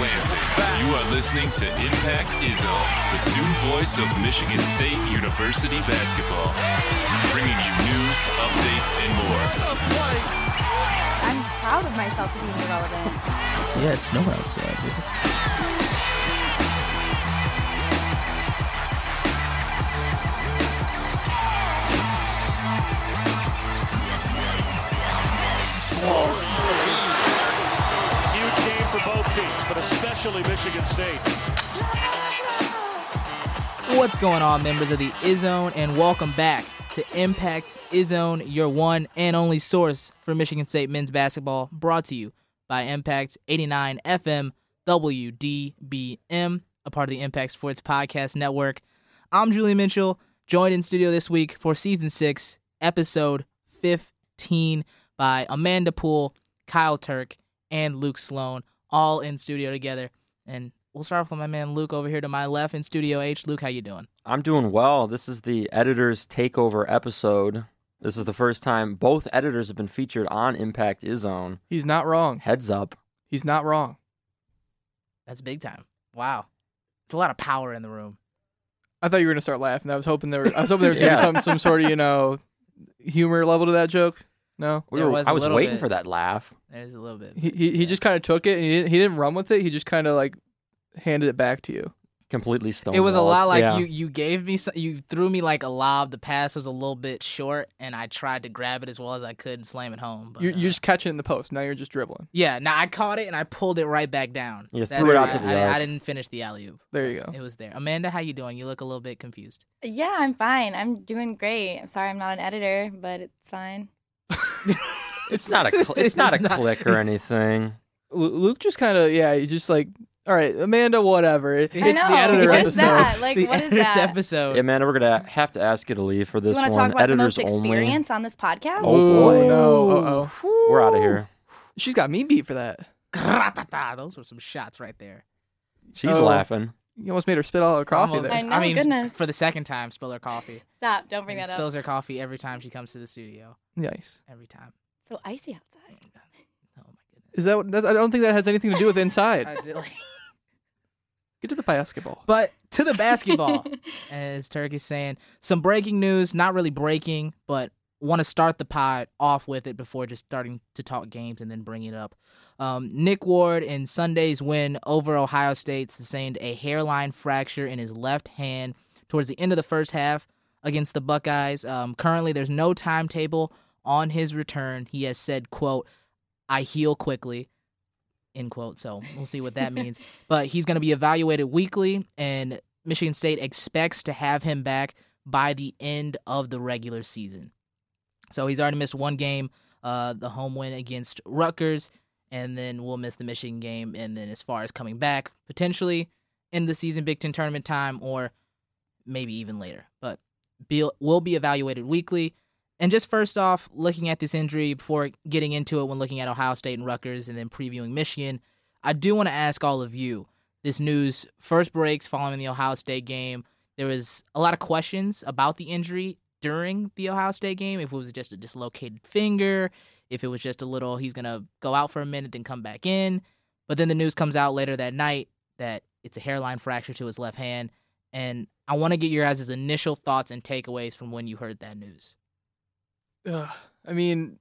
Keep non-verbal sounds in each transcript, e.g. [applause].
Lansing. You are listening to Impact Izzo, the student voice of Michigan State University basketball, bringing you news, updates, and more. I'm proud of myself for being irrelevant. Yeah, it's snowing outside. Teams, but especially Michigan State. What's going on, members of the Izzone, and welcome back to Impact Izzone, your one and only source for Michigan State men's basketball, brought to you by Impact 89 FM WDBM, a part of the Impact Sports Podcast Network. I'm Julian Mitchell, joined in studio this week for season six, episode 15, by Amanda Poole, Kyle Turk, and Luke Sloan, all in studio together. And we'll start off with my man Luke over here to my left in Studio H. Luke, how you doing? I'm doing well. This is the editor's takeover episode. This is the first time both editors have been featured on Impact Izzone. He's not wrong. Heads up. He's not wrong. That's big time. Wow. It's a lot of power in the room. I thought you were gonna start laughing. I was hoping there. Was, I was hoping there was gonna be [laughs] some some sort of you know humor level to that joke. No, We There were, was I a was waiting bit. for that laugh. It was a little bit. he he, he just kind of took it and he didn't he didn't run with it. He just kind of like handed it back to you. Completely stoned. It was a lot like you you gave me some, you threw me like a lob. The pass was a little bit short, and I tried to grab it as well as I could and slam it home. But, You're, uh, you're just catching it in the post. Now you're just dribbling. yeah. Now I caught it and I pulled it right back down. You That's threw it out right. to the I, arc. I didn't finish the alley oop. There you go. It was there. Amanda, how you doing? You look a little bit confused. Yeah, I'm fine. I'm doing great. I'm sorry I'm not an editor, but it's fine. [laughs] It's not a cl- it's not a Not- click or anything. Luke just kind of yeah. He's just like, all right, Amanda, whatever. It's I know. the editor what episode. is that? Like, the what is editor's that? episode. Hey, Amanda, we're gonna have to ask you to leave for Do this you want to one. talk about the Editors most only. experience on this podcast? Oh, boy. no. Uh oh. We're out of here. She's got me beat for that. Those were some shots right there. She's Oh. laughing. You almost made her spit all her coffee Almost- there. I know, mean, goodness. for the second time, spill her coffee. Stop! Don't bring And that up. spills her coffee every time she comes to the studio. Nice. Every time. So icy outside. Oh my goodness. Is that, what- that's, I don't think that has anything to do with inside. [laughs] I did, like, Get to the basketball. but to the basketball, [laughs] as Turk is saying, some breaking news. Not really breaking, but want to start the pod off with it before just starting to talk games and then bring it up. Um, Nick Ward in Sunday's win over Ohio State sustained a hairline fracture in his left hand towards the end of the first half against the Buckeyes. Um, currently, there's no timetable on his return. He has said, "quote I heal quickly." End quote. So we'll see what that [laughs] means. But he's going to be evaluated weekly, and Michigan State expects to have him back by the end of the regular season. So he's already missed one game, uh, the home win against Rutgers, and then we'll miss the Michigan game. And then as far as coming back, potentially in the season Big Ten tournament time, or maybe even later. But will be evaluated weekly. And just first off, looking at this injury before getting into it when looking at Ohio State and Rutgers and then previewing Michigan, I do want to ask all of you this news first breaks following the Ohio State game. There was a lot of questions about the injury during the Ohio State game. If it was just a dislocated finger, if it was just a little, he's going to go out for a minute, then come back in. But then the news comes out later that night that it's a hairline fracture to his left hand. And I want to get your guys' initial thoughts and takeaways from when you heard that news. Ugh. I mean,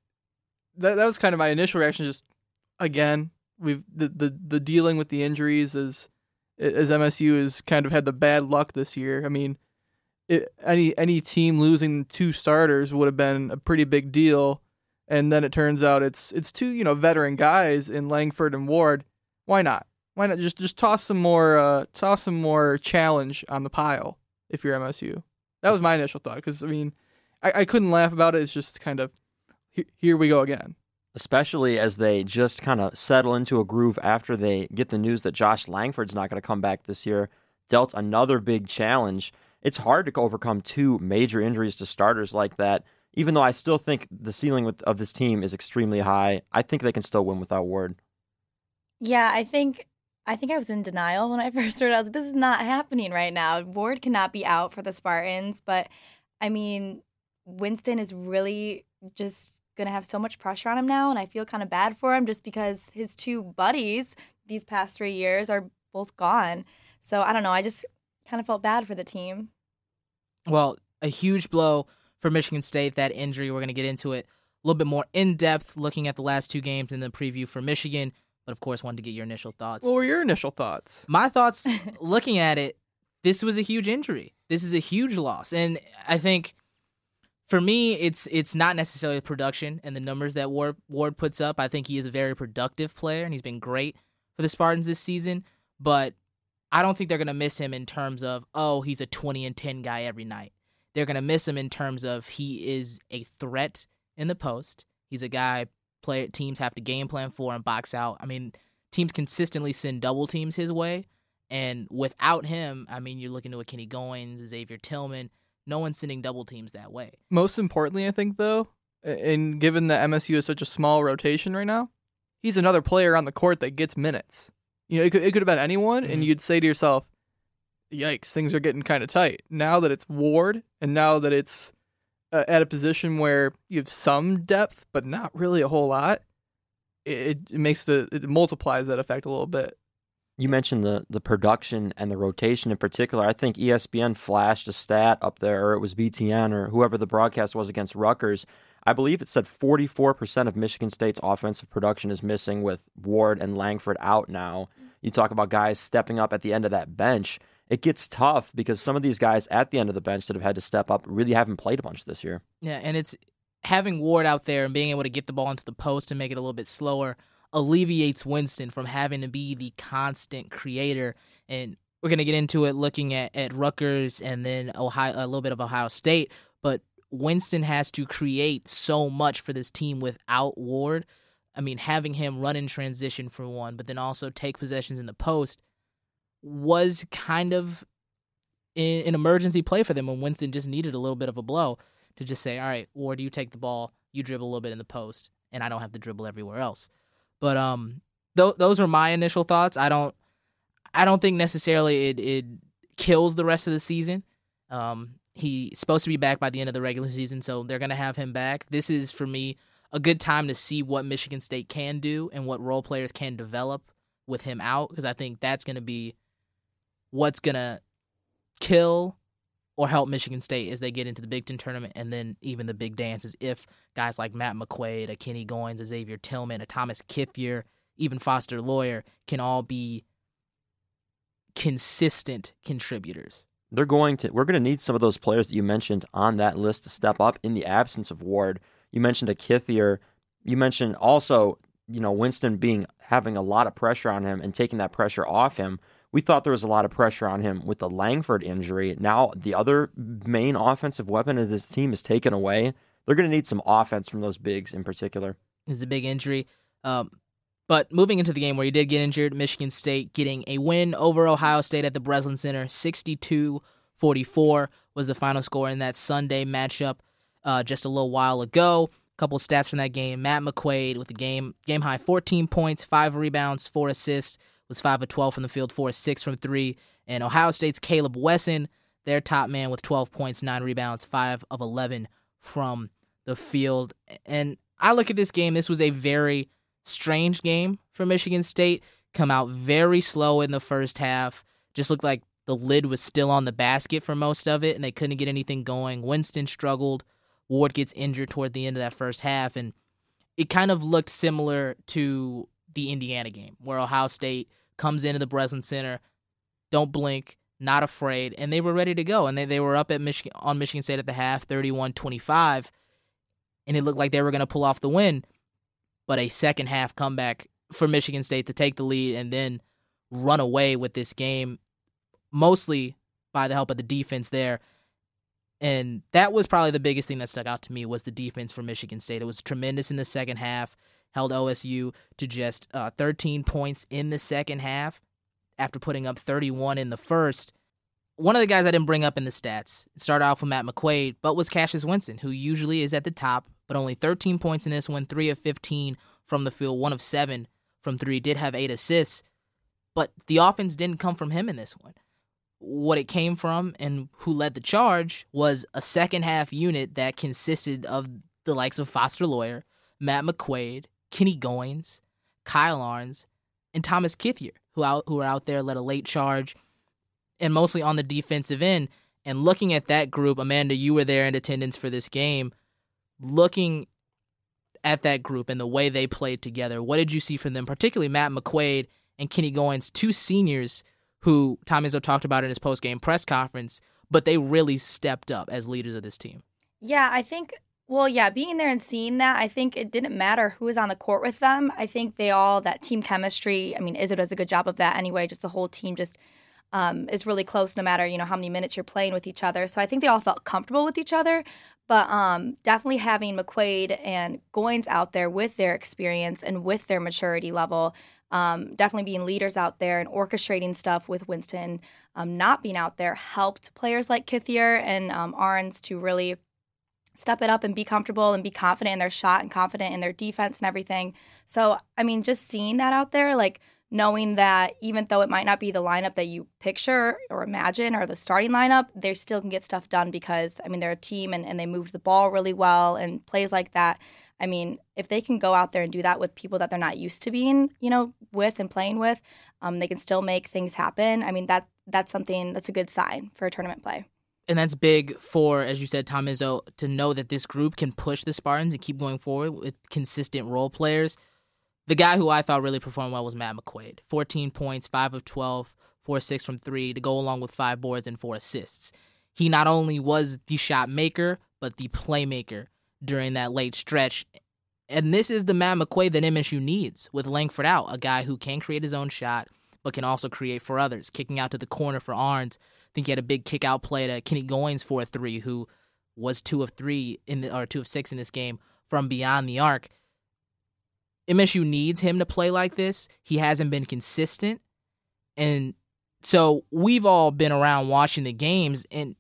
that that was kind of my initial reaction. Just again, we've the the, the dealing with the injuries is as MSU has kind of had the bad luck this year. I mean, it, any any team losing two starters would have been a pretty big deal, and then it turns out it's it's two you know veteran guys in Langford and Ward. Why not? Why not just just toss some more uh, toss some more challenge on the pile if you're MSU? That was my initial thought because I mean, I, I couldn't laugh about it. It's just kind of he- here we go again. especially as they just kind of settle into a groove after they get the news that Josh Langford's not going to come back this year, dealt another big challenge. It's hard to overcome two major injuries to starters like that. Even though I still think the ceiling with, of this team is extremely high, I think they can still win without Ward. Yeah, I think I think I was in denial when I [laughs] first heard. I was like, "This is not happening right now. Ward cannot be out for the Spartans." But I mean, Winston is really just gonna have so much pressure on him now, and I feel kind of bad for him just because his two buddies, these past three years are both gone. So I don't know. I just kind of felt bad for the team. Well, a huge blow for Michigan State, that injury. We're going to get into it a little bit more in depth, looking at the last two games and the preview for Michigan. But of course, wanted to get your initial thoughts. What were your initial thoughts? My thoughts, [laughs] looking at it, this was a huge injury. This is a huge loss, and I think for me, it's it's not necessarily the production and the numbers that Ward Ward puts up. I think he is a very productive player, and he's been great for the Spartans this season. But I don't think they're gonna miss him in terms of oh he's a twenty and ten guy every night. They're gonna miss him in terms of he is a threat in the post. He's a guy player teams have to game plan for and box out. I mean, teams consistently send double teams his way, and without him, I mean, you're looking to a Kenny Goins, Xavier Tillman. No one's sending double teams that way. Most importantly, I think though, and given that MSU is such a small rotation right now, he's another player on the court that gets minutes. You know, it could, it could have been anyone, Mhm. and you'd say to yourself, "Yikes, things are getting kind of tight." Now that it's Ward, and now that it's uh, at a position where you have some depth, but not really a whole lot, it, it makes the it multiplies that effect a little bit. You mentioned the the production and the rotation in particular. I think ESPN flashed a stat up there, or it was BTN or whoever the broadcast was against Rutgers. I believe it said 44% of Michigan State's offensive production is missing with Ward and Langford out now. You talk about guys stepping up at the end of that bench. It gets tough because some of these guys at the end of the bench that have had to step up really haven't played a bunch this year. Yeah, and it's having Ward out there and being able to get the ball into the post and make it a little bit slower alleviates Winston from having to be the constant creator. And we're gonna get into it looking at, at Rutgers and then Ohio a little bit of Ohio State, Winston has to create so much for this team without Ward. I mean, having him run in transition for one, but then also take possessions in the post was kind of an emergency play for them when Winston just needed a little bit of a blow to just say, all right, Ward, you take the ball, you dribble a little bit in the post, and I don't have to dribble everywhere else. But um, th- those were my initial thoughts. I don't, I don't think necessarily it it kills the rest of the season. Um, he's supposed to be back by the end of the regular season, so they're gonna have him back. This is for me a good time to see what Michigan State can do and what role players can develop with him out, because I think that's gonna be what's gonna kill or help Michigan State as they get into the Big Ten tournament and then even the big dances if guys like Matt McQuaid, a Kenny Goins, a Xavier Tillman, a Thomas Kithier, even Foster Loyer can all be consistent contributors. They're going to we're going to need some of those players that you mentioned on that list to step up in the absence of Ward. You mentioned a Kithier. You mentioned also, you know, Winston being having a lot of pressure on him and taking that pressure off him. We thought there was a lot of pressure on him with the Langford injury. Now the other main offensive weapon of this team is taken away. They're going to need some offense from those bigs in particular. It's a big injury. Um, but moving into the game where he did get injured, Michigan State getting a win over Ohio State at the Breslin Center, 62 44 was the final score in that Sunday matchup uh, just a little while ago. A couple stats from that game. Matt McQuaid with a game game high 14 points, 5 rebounds, 4 assists, was 5 of 12 from the field, 4 of 6 from 3. And Ohio State's Caleb Wesson, their top man with 12 points, 9 rebounds, 5 of 11 from the field. And I look at this game, this was a very strange game for Michigan State. Come out very slow in the first half. Just looked like the lid was still on the basket for most of it, and they couldn't get anything going. Winston struggled. Ward gets injured toward the end of that first half, and it kind of looked similar to the Indiana game, where Ohio State comes into the Breslin Center, don't blink, not afraid, and they were ready to go. And they, they were up at Michigan on Michigan State at the half, 31-25, and it looked like they were going to pull off the win. But a second half comeback for Michigan State to take the lead and then run away with this game, mostly by the help of the defense there. And that was probably the biggest thing that stuck out to me was the defense for Michigan State. It was tremendous in the second half, held OSU to just uh, 13 points in the second half after putting up 31 in the first. One of the guys I didn't bring up in the stats started off with Matt McQuaid, but was Cassius Winston, who usually is at the top, but only 13 points in this one, 3 of 15 from the field, 1 of 7 from 3, did have 8 assists, but the offense didn't come from him in this one. What it came from and who led the charge was a second half unit that consisted of the likes of Foster Loyer, Matt McQuaid, Kenny Goins, Kyle Ahrens, and Thomas Kithier, who out who are out there led a late charge, and mostly on the defensive end. And looking at that group, Amanda, you were there in attendance for this game. Looking at that group and the way they played together, what did you see from them, particularly Matt McQuaid and Kenny Goins, two seniors who Tom Izzo talked about in his post game press conference, but they really stepped up as leaders of this team. Yeah, I think well, yeah, being there and seeing that, I think it didn't matter who was on the court with them. I think they all that team chemistry. I mean, Izzo does a good job of that anyway. Just the whole team just um, is really close, no matter you know how many minutes you're playing with each other. So I think they all felt comfortable with each other. But um, definitely having McQuaid and Goins out there with their experience and with their maturity level, um, definitely being leaders out there and orchestrating stuff with Winston um, not being out there helped players like Kithier and um, Ahrens to really step it up and be comfortable and be confident in their shot and confident in their defense and everything. So, I mean, just seeing that out there, like knowing that even though it might not be the lineup that you picture or imagine or the starting lineup, they still can get stuff done because, I mean, they're a team and, and they moved the ball really well and plays like that. I mean, if they can go out there and do that with people that they're not used to being, you know, with and playing with, um, they can still make things happen. I mean, that that's something that's a good sign for a tournament play and that's big for, as you said, Tom Izzo, to know that this group can push the Spartans and keep going forward with consistent role players. The guy who I thought really performed well was Matt McQuaid. 14 points, 5 of 12, 4 6 from 3 to go along with 5 boards and 4 assists. He not only was the shot maker, but the playmaker during that late stretch. And this is the Matt McQuaid that MSU needs with Langford out, a guy who can create his own shot, but can also create for others, kicking out to the corner for Ahrens I think he had a big kick out play to Kenny Goins for a three, who was two of three in the or two of six in this game from beyond the arc. MSU needs him to play like this. He hasn't been consistent. And so we've all been around watching the games and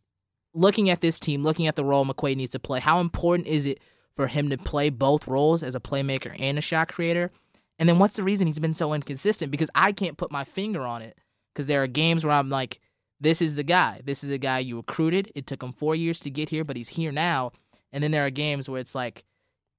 looking at this team, looking at the role McQuaid needs to play. How important is it for him to play both roles as a playmaker and a shot creator? And then what's the reason he's been so inconsistent? Because I can't put my finger on it. Because there are games where I'm like, this is the guy. This is the guy you recruited. It took him four years to get here, but he's here now. And then there are games where it's like,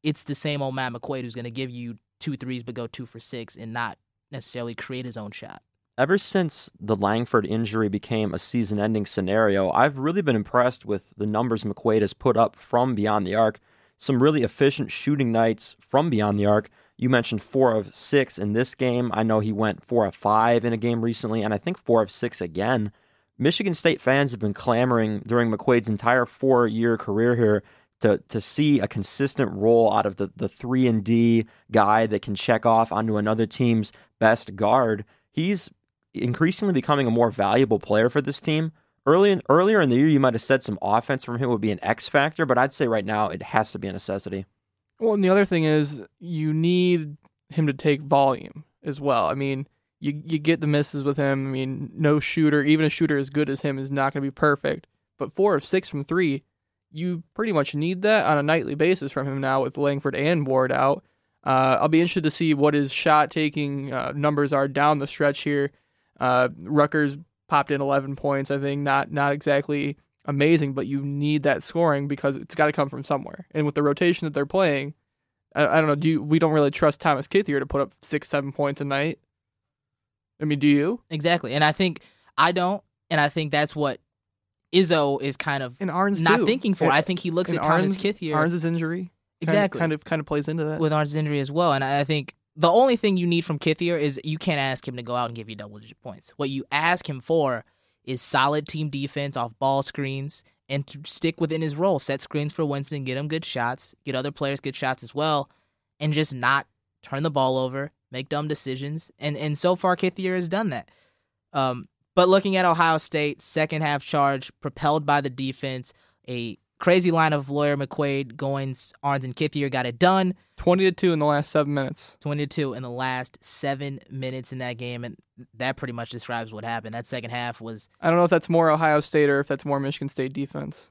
it's the same old Matt McQuaid who's going to give you two threes but go two for six and not necessarily create his own shot. Ever since the Langford injury became a season ending scenario, I've really been impressed with the numbers McQuaid has put up from beyond the arc. Some really efficient shooting nights from beyond the arc. You mentioned four of six in this game. I know he went four of five in a game recently, and I think four of six again. Michigan State fans have been clamoring during McQuaid's entire four year career here to, to see a consistent role out of the, the 3 and D guy that can check off onto another team's best guard. He's increasingly becoming a more valuable player for this team. Early in, earlier in the year, you might have said some offense from him would be an X factor, but I'd say right now it has to be a necessity. Well, and the other thing is you need him to take volume as well. I mean, you you get the misses with him. I mean, no shooter, even a shooter as good as him, is not going to be perfect. But four of six from three, you pretty much need that on a nightly basis from him now with Langford and Ward out. Uh, I'll be interested to see what his shot taking uh, numbers are down the stretch here. Uh, Rutgers popped in 11 points. I think not not exactly amazing, but you need that scoring because it's got to come from somewhere. And with the rotation that they're playing, I, I don't know. Do you, we don't really trust Thomas Kithier to put up six seven points a night? I mean, do you? Exactly. And I think I don't. And I think that's what Izzo is kind of and Ahrens not too. thinking for. And, I think he looks at Thomas Ahrens, Kithier. Ahrens' injury. exactly. Kind of, kind of kind of plays into that. with Ahrens' injury as well. And I think the only thing you need from Kithier is you can't ask him to go out and give you double digit points. What you ask him for is solid team defense off ball screens and to stick within his role. Set screens for Winston, get him good shots, get other players good shots as well, and just not turn the ball over, make dumb decisions. And and so far Kithier has done that. Um, but looking at Ohio State, second half charge propelled by the defense, a crazy line of Loyer McQuaid, Goins, Ahrens, and Kithier got it done. 20 to 2 in the last seven minutes. 20 to 2 in the last seven minutes in that game. And that pretty much describes what happened. That second half was. I don't know if that's more Ohio State or if that's more Michigan State defense.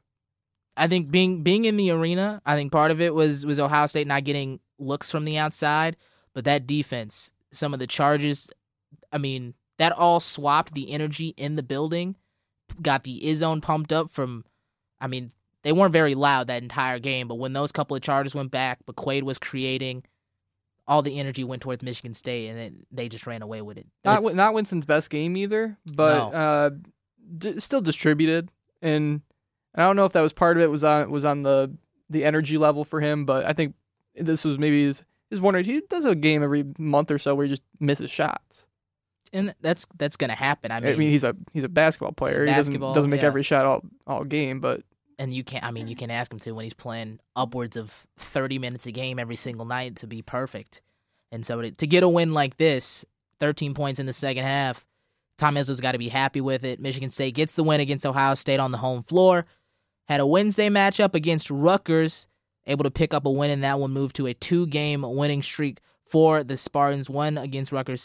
I think being being in the arena, I think part of it was was Ohio State not getting looks from the outside, but that defense, some of the charges, I mean, that all swapped the energy in the building, got the Izzone pumped up from, I mean, they weren't very loud that entire game, but when those couple of charges went back, but McQuaid was creating. all the energy went towards Michigan State, and then they just ran away with it. Not Win- not Winston's best game either, but No. uh, d- still distributed. And I don't know if that was part of it was on was on the the energy level for him, but I think this was maybe his his one he does a game every month or so where he just misses shots. And that's that's gonna happen. I I mean, mean, he's a he's a basketball player. he Basketball, doesn't doesn't make yeah. every shot all all game, but and you can't. I mean, you can ask him to when he's playing upwards of thirty minutes a game every single night to be perfect. And so to, to get a win like this, thirteen points in the second half, Tom Izzo's got to be happy with it. Michigan State gets the win against Ohio State on the home floor. Had a Wednesday matchup against Rutgers, able to pick up a win in that one, moved to a two-game winning streak for the Spartans. One against Rutgers,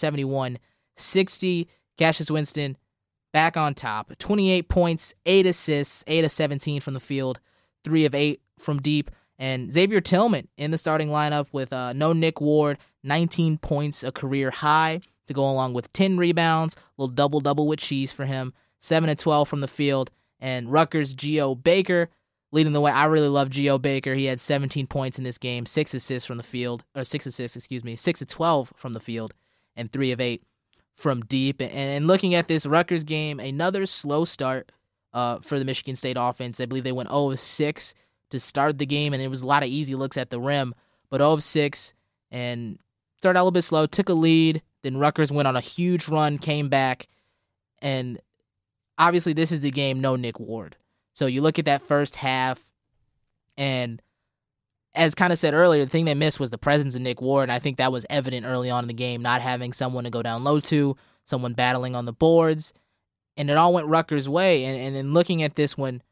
71-60. Cassius Winston back on top. 28 points, 8 assists, 8 of 17 from the field, 3 of 8 from deep. And Xavier Tillman in the starting lineup with uh, no Nick Ward, 19 points, a career high to go along with 10 rebounds, a little double double with cheese for him, 7 and 12 from the field. And Rutgers Geo Baker leading the way. I really love Geo Baker. He had 17 points in this game, 6 assists from the field, or 6 assists, excuse me, 6 of 12 from the field, and 3 of 8 from deep. And, and looking at this Rutgers game, another slow start uh, for the Michigan State offense. I believe they went 0 of 6 to start the game, and it was a lot of easy looks at the rim, but 0 of 6 and started out a little bit slow, took a lead. Then Rutgers went on a huge run, came back, and obviously this is the game, no Nick Ward. So you look at that first half, and as kind of said earlier, the thing they missed was the presence of Nick Ward. And I think that was evident early on in the game, not having someone to go down low to, someone battling on the boards. And it all went Rutgers' way. And, and then looking at this one,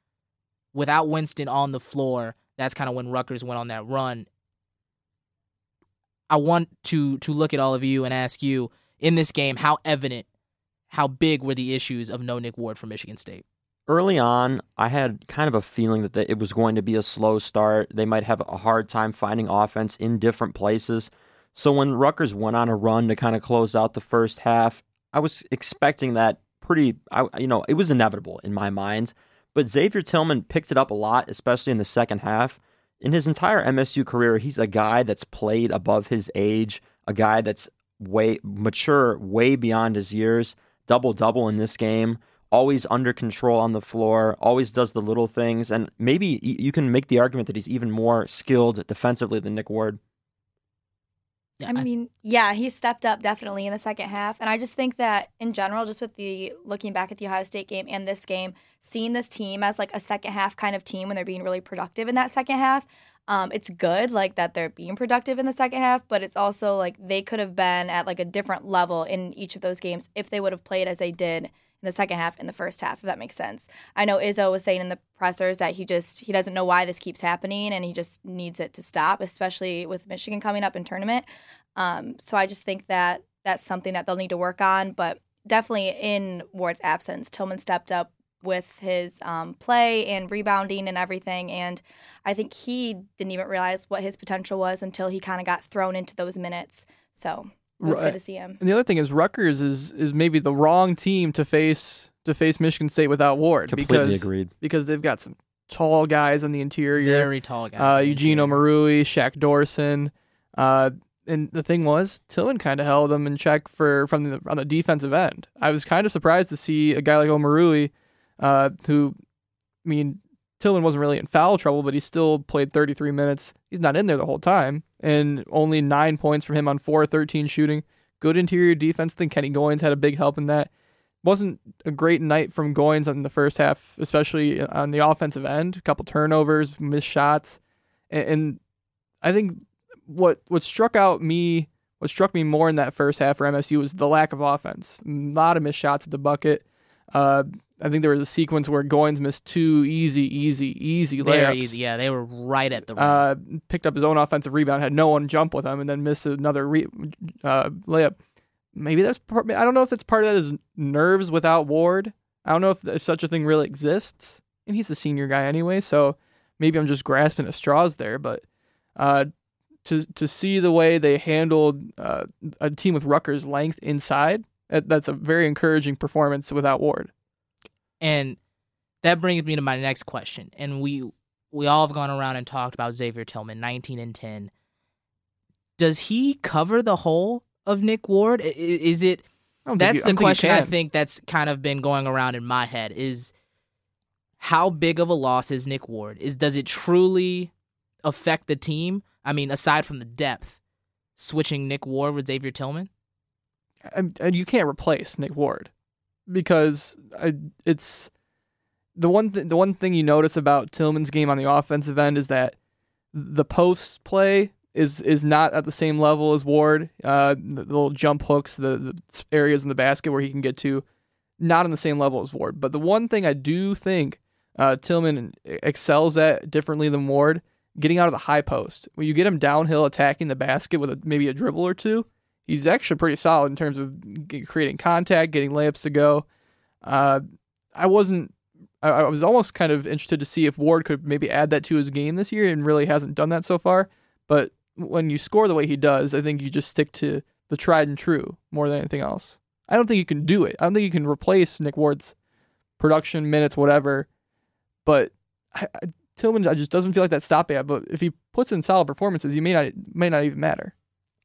without Winston on the floor, that's kind of when Rutgers went on that run. I want to to look at all of you and ask you in this game how evident, how big were the issues of no Nick Ward for Michigan State? Early on, I had kind of a feeling that it was going to be a slow start. They might have a hard time finding offense in different places. So when Rutgers went on a run to kind of close out the first half, I was expecting that pretty. I, you know, it was inevitable in my mind. But Xavier Tillman picked it up a lot, especially in the second half. In his entire MSU career, he's a guy that's played above his age, a guy that's way mature, way beyond his years. Double double in this game always under control on the floor, always does the little things, and maybe you can make the argument that he's even more skilled defensively than Nick Ward. Yeah, I mean, yeah, he stepped up definitely in the second half. And I just think that in general, just with the looking back at the Ohio State game and this game, seeing this team as like a second half kind of team when they're being really productive in that second half, um, it's good like that they're being productive in the second half, but it's also like they could have been at like a different level in each of those games if they would have played as they did in the second half and the first half, if that makes sense. I know Izzo was saying in the pressers that he just he doesn't know why this keeps happening and he just needs it to stop, especially with Michigan coming up in tournament. Um, so I just think that that's something that they'll need to work on. But definitely in Ward's absence, Tillman stepped up with his um, play and rebounding and everything. And I think he didn't even realize what his potential was until he kind of got thrown into those minutes. So it was Right. good to see him. And the other thing is Rutgers is is maybe the wrong team to face to face Michigan State without Ward Completely because agreed. because they've got some tall guys on the interior. very tall guys. uh, on the Eugene Omoruyi, Shaq Doorson. Uh, and the thing was, Tillman kind of held them in check for from the on the defensive end. I was kind of surprised to see a guy like Omoruyi, uh, who, I mean, Tillman wasn't really in foul trouble, but he still played 33 minutes. He's not in there the whole time, and only nine points from him on 4 13 shooting. Good interior defense. I think Kenny Goins had a big help in that. Wasn't a great night from Goins in the first half, especially on the offensive end. A couple turnovers, missed shots, and, and I think what what struck out me, what struck me more in that first half for MSU was the lack of offense. A lot of missed shots at the bucket. Uh, I think there was a sequence where Goins missed two easy, easy, easy layups. Very easy. Yeah, they were right at the rim. Uh, picked up his own offensive rebound, had no one jump with him, and then missed another re- uh, layup. Maybe that's part, I don't know if it's part of his nerves without Ward. I don't know if, if such a thing really exists, and he's the senior guy anyway. So maybe I'm just grasping at straws there. But uh, to to see the way they handled uh, a team with Rutgers' length inside, that's a very encouraging performance without Ward. And that brings me to my next question. And we we all have gone around and talked about Xavier Tillman, 19 and 10. does he cover the whole of Nick Ward? Is it I don't think that's you- the don't think you question I think that's kind of been going around in my head is how big of a loss is Nick Ward? Is does it truly affect the team? I mean, aside from the depth, switching Nick Ward with Xavier Tillman? And, you can't replace Nick Ward because I, it's the one th- the one thing you notice about Tillman's game on the offensive end is that the post play is is not at the same level as Ward. Uh, the, the little jump hooks, the, the areas in the basket where he can get to, not on the same level as Ward. But the one thing I do think uh, Tillman excels at differently than Ward, getting out of the high post. When you get him downhill attacking the basket with a, maybe a dribble or two, he's actually pretty solid in terms of creating contact, getting layups to go. Uh, I wasn't. I, was almost kind of interested to see if Ward could maybe add that to his game this year, and really hasn't done that so far. But when you score the way he does, I think you just stick to the tried and true more than anything else. I don't think you can do it. I don't think you can replace Nick Ward's production minutes, whatever. But I, I, Tillman I just doesn't feel like that stopgap. But if he puts in solid performances, he may not may not even matter.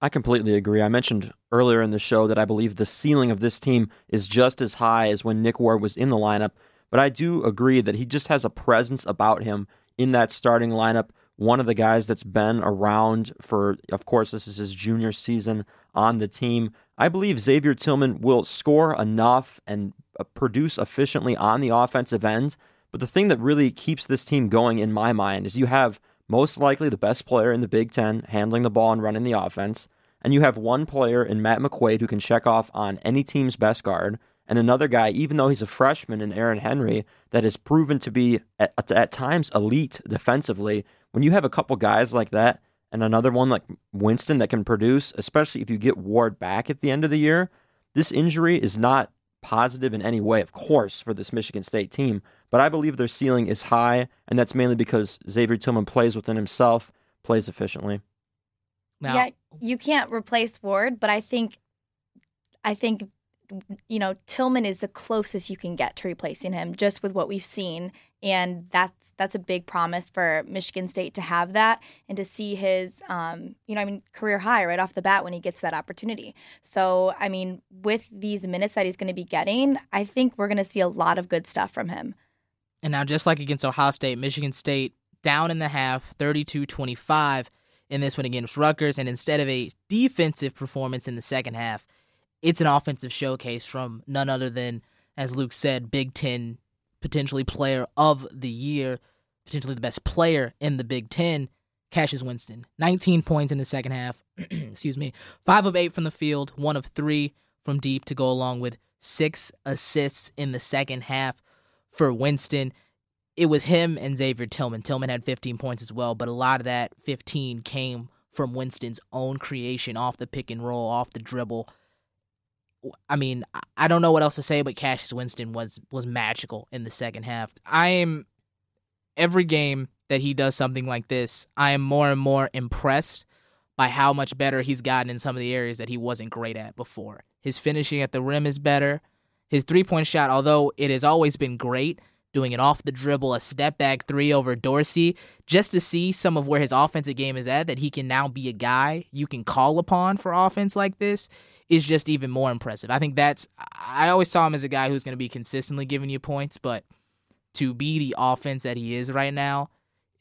I completely agree. I mentioned earlier in the show that I believe the ceiling of this team is just as high as when Nick Ward was in the lineup, but I do agree that he just has a presence about him in that starting lineup. One of the guys that's been around for, of course, this is his junior season on the team. I believe Xavier Tillman will score enough and uh, produce efficiently on the offensive end. But the thing that really keeps this team going in my mind is you have most likely the best player in the Big Ten handling the ball and running the offense. And you have one player in Matt McQuaid who can check off on any team's best guard, and another guy, even though he's a freshman in Aaron Henry, that has proven to be at, at, times elite defensively. When you have a couple guys like that, and another one like Winston that can produce, especially if you get Ward back at the end of the year, this injury is not positive in any way, of course, for this Michigan State team. But I believe their ceiling is high, and that's mainly because Xavier Tillman plays within himself, plays efficiently. Now, yeah, you can't replace Ward, but I think, I think, you know, Tillman is the closest you can get to replacing him, just with what we've seen, and that's that's a big promise for Michigan State to have that and to see his, um, you know, I mean, career high right off the bat when he gets that opportunity. So, I mean, with these minutes that he's going to be getting, I think we're going to see a lot of good stuff from him. And now, just like against Ohio State, Michigan State down in the half, 32 25 in this one against Rutgers. And instead of a defensive performance in the second half, it's an offensive showcase from none other than, as Luke said, Big Ten potentially player of the year, potentially the best player in the Big Ten, Cassius Winston. 19 points in the second half. [clears throat] Excuse me. Five of eight from the field, one of three from deep to go along with six assists in the second half for Winston. It was him and Xavier Tillman. Tillman had 15 points as well, but a lot of that 15 came from Winston's own creation off the pick and roll, off the dribble. I mean, I- don't know what else to say, but Cassius Winston was was magical in the second half. I am every game that he does something like this, I am more and more impressed by how much better he's gotten in some of the areas that he wasn't great at before. His finishing at the rim is better. His three point shot, although it has always been great, doing it off the dribble, a step back three over Dorsey, just to see some of where his offensive game is at, that he can now be a guy you can call upon for offense like this, is just even more impressive. I think that's, I always saw him as a guy who's going to be consistently giving you points, but to be the offense that he is right now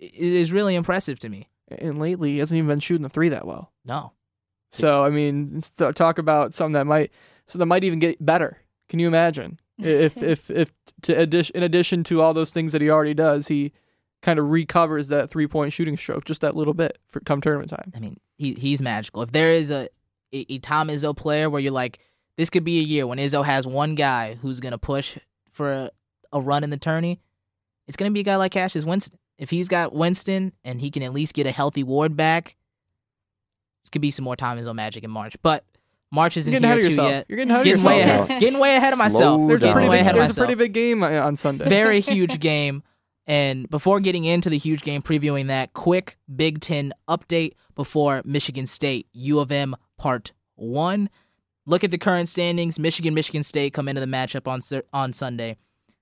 is really impressive to me. And lately, he hasn't even been shooting the three that well. No. So I mean, talk about something that might so that might even get better. Can you imagine [laughs] if if if to addition in addition to all those things that he already does, he kind of recovers that three point shooting stroke just that little bit for come tournament time. I mean, he he's magical. If there is a, a, a Tom Izzo player where you're like, this could be a year when Izzo has one guy who's gonna push for a, a run in the tourney, it's gonna be a guy like Cassius Winston. If he's got Winston and he can at least get a healthy Ward back, this could be some more Tom Izzo magic in March. But March isn't You're here too yourself. yet. You're getting ahead of Getting way yourself. ahead, getting way ahead of Slow myself. There's a down. pretty way big, ahead of there's a pretty big game uh, on Sunday. [laughs] [laughs] Very huge game. And before getting into the huge game, previewing that, quick Big Ten update before Michigan State, U of M Part 1. Look at the current standings. Michigan, Michigan State come into the matchup on on Sunday.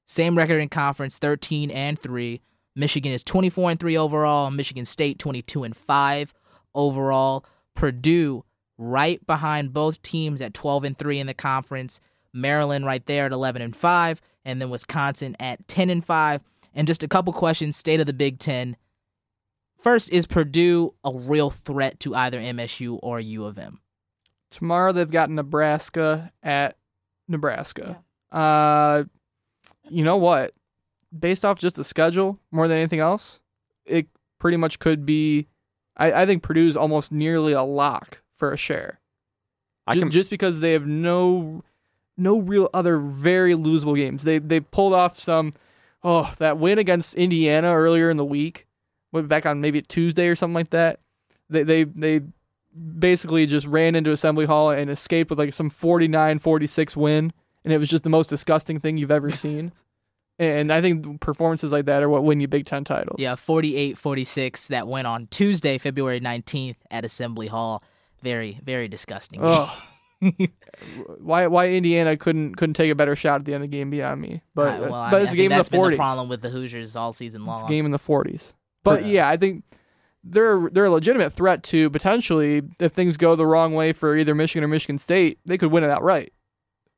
Same record in conference, 13 and 3. Michigan is 24 and 3 overall. Michigan State 22 and 5 overall. Purdue right behind both teams at 12 and 3 in the conference. Maryland right there at 11 and 5 and then Wisconsin at 10 and 5. And just a couple questions state of the Big 10. First, is Purdue a real threat to either MSU or U of M? Tomorrow they've got Nebraska at Nebraska. Uh, you know what? Based off just the schedule, more than anything else, it pretty much could be. I, I think Purdue's almost nearly a lock for a share. I can just because they have no no real other very losable games. They they pulled off some oh that win against Indiana earlier in the week, went back on maybe Tuesday or something like that. They they they basically just ran into Assembly Hall and escaped with like some 49-46 win, and it was just the most disgusting thing you've ever seen. [laughs] And I think performances like that are what win you Big Ten titles. Yeah, 48 46 that went on Tuesday, February 19th at Assembly Hall. Very, very disgusting. Oh. [laughs] [laughs] why why Indiana couldn't couldn't take a better shot at the end of the game beyond me. But Uh, well, I but mean, it's I a think game in that's the been the forties. problem with the Hoosiers all season It's long. a game in the forties. But yeah, I think they're they're a legitimate threat to potentially if things go the wrong way for either Michigan or Michigan State, they could win it outright.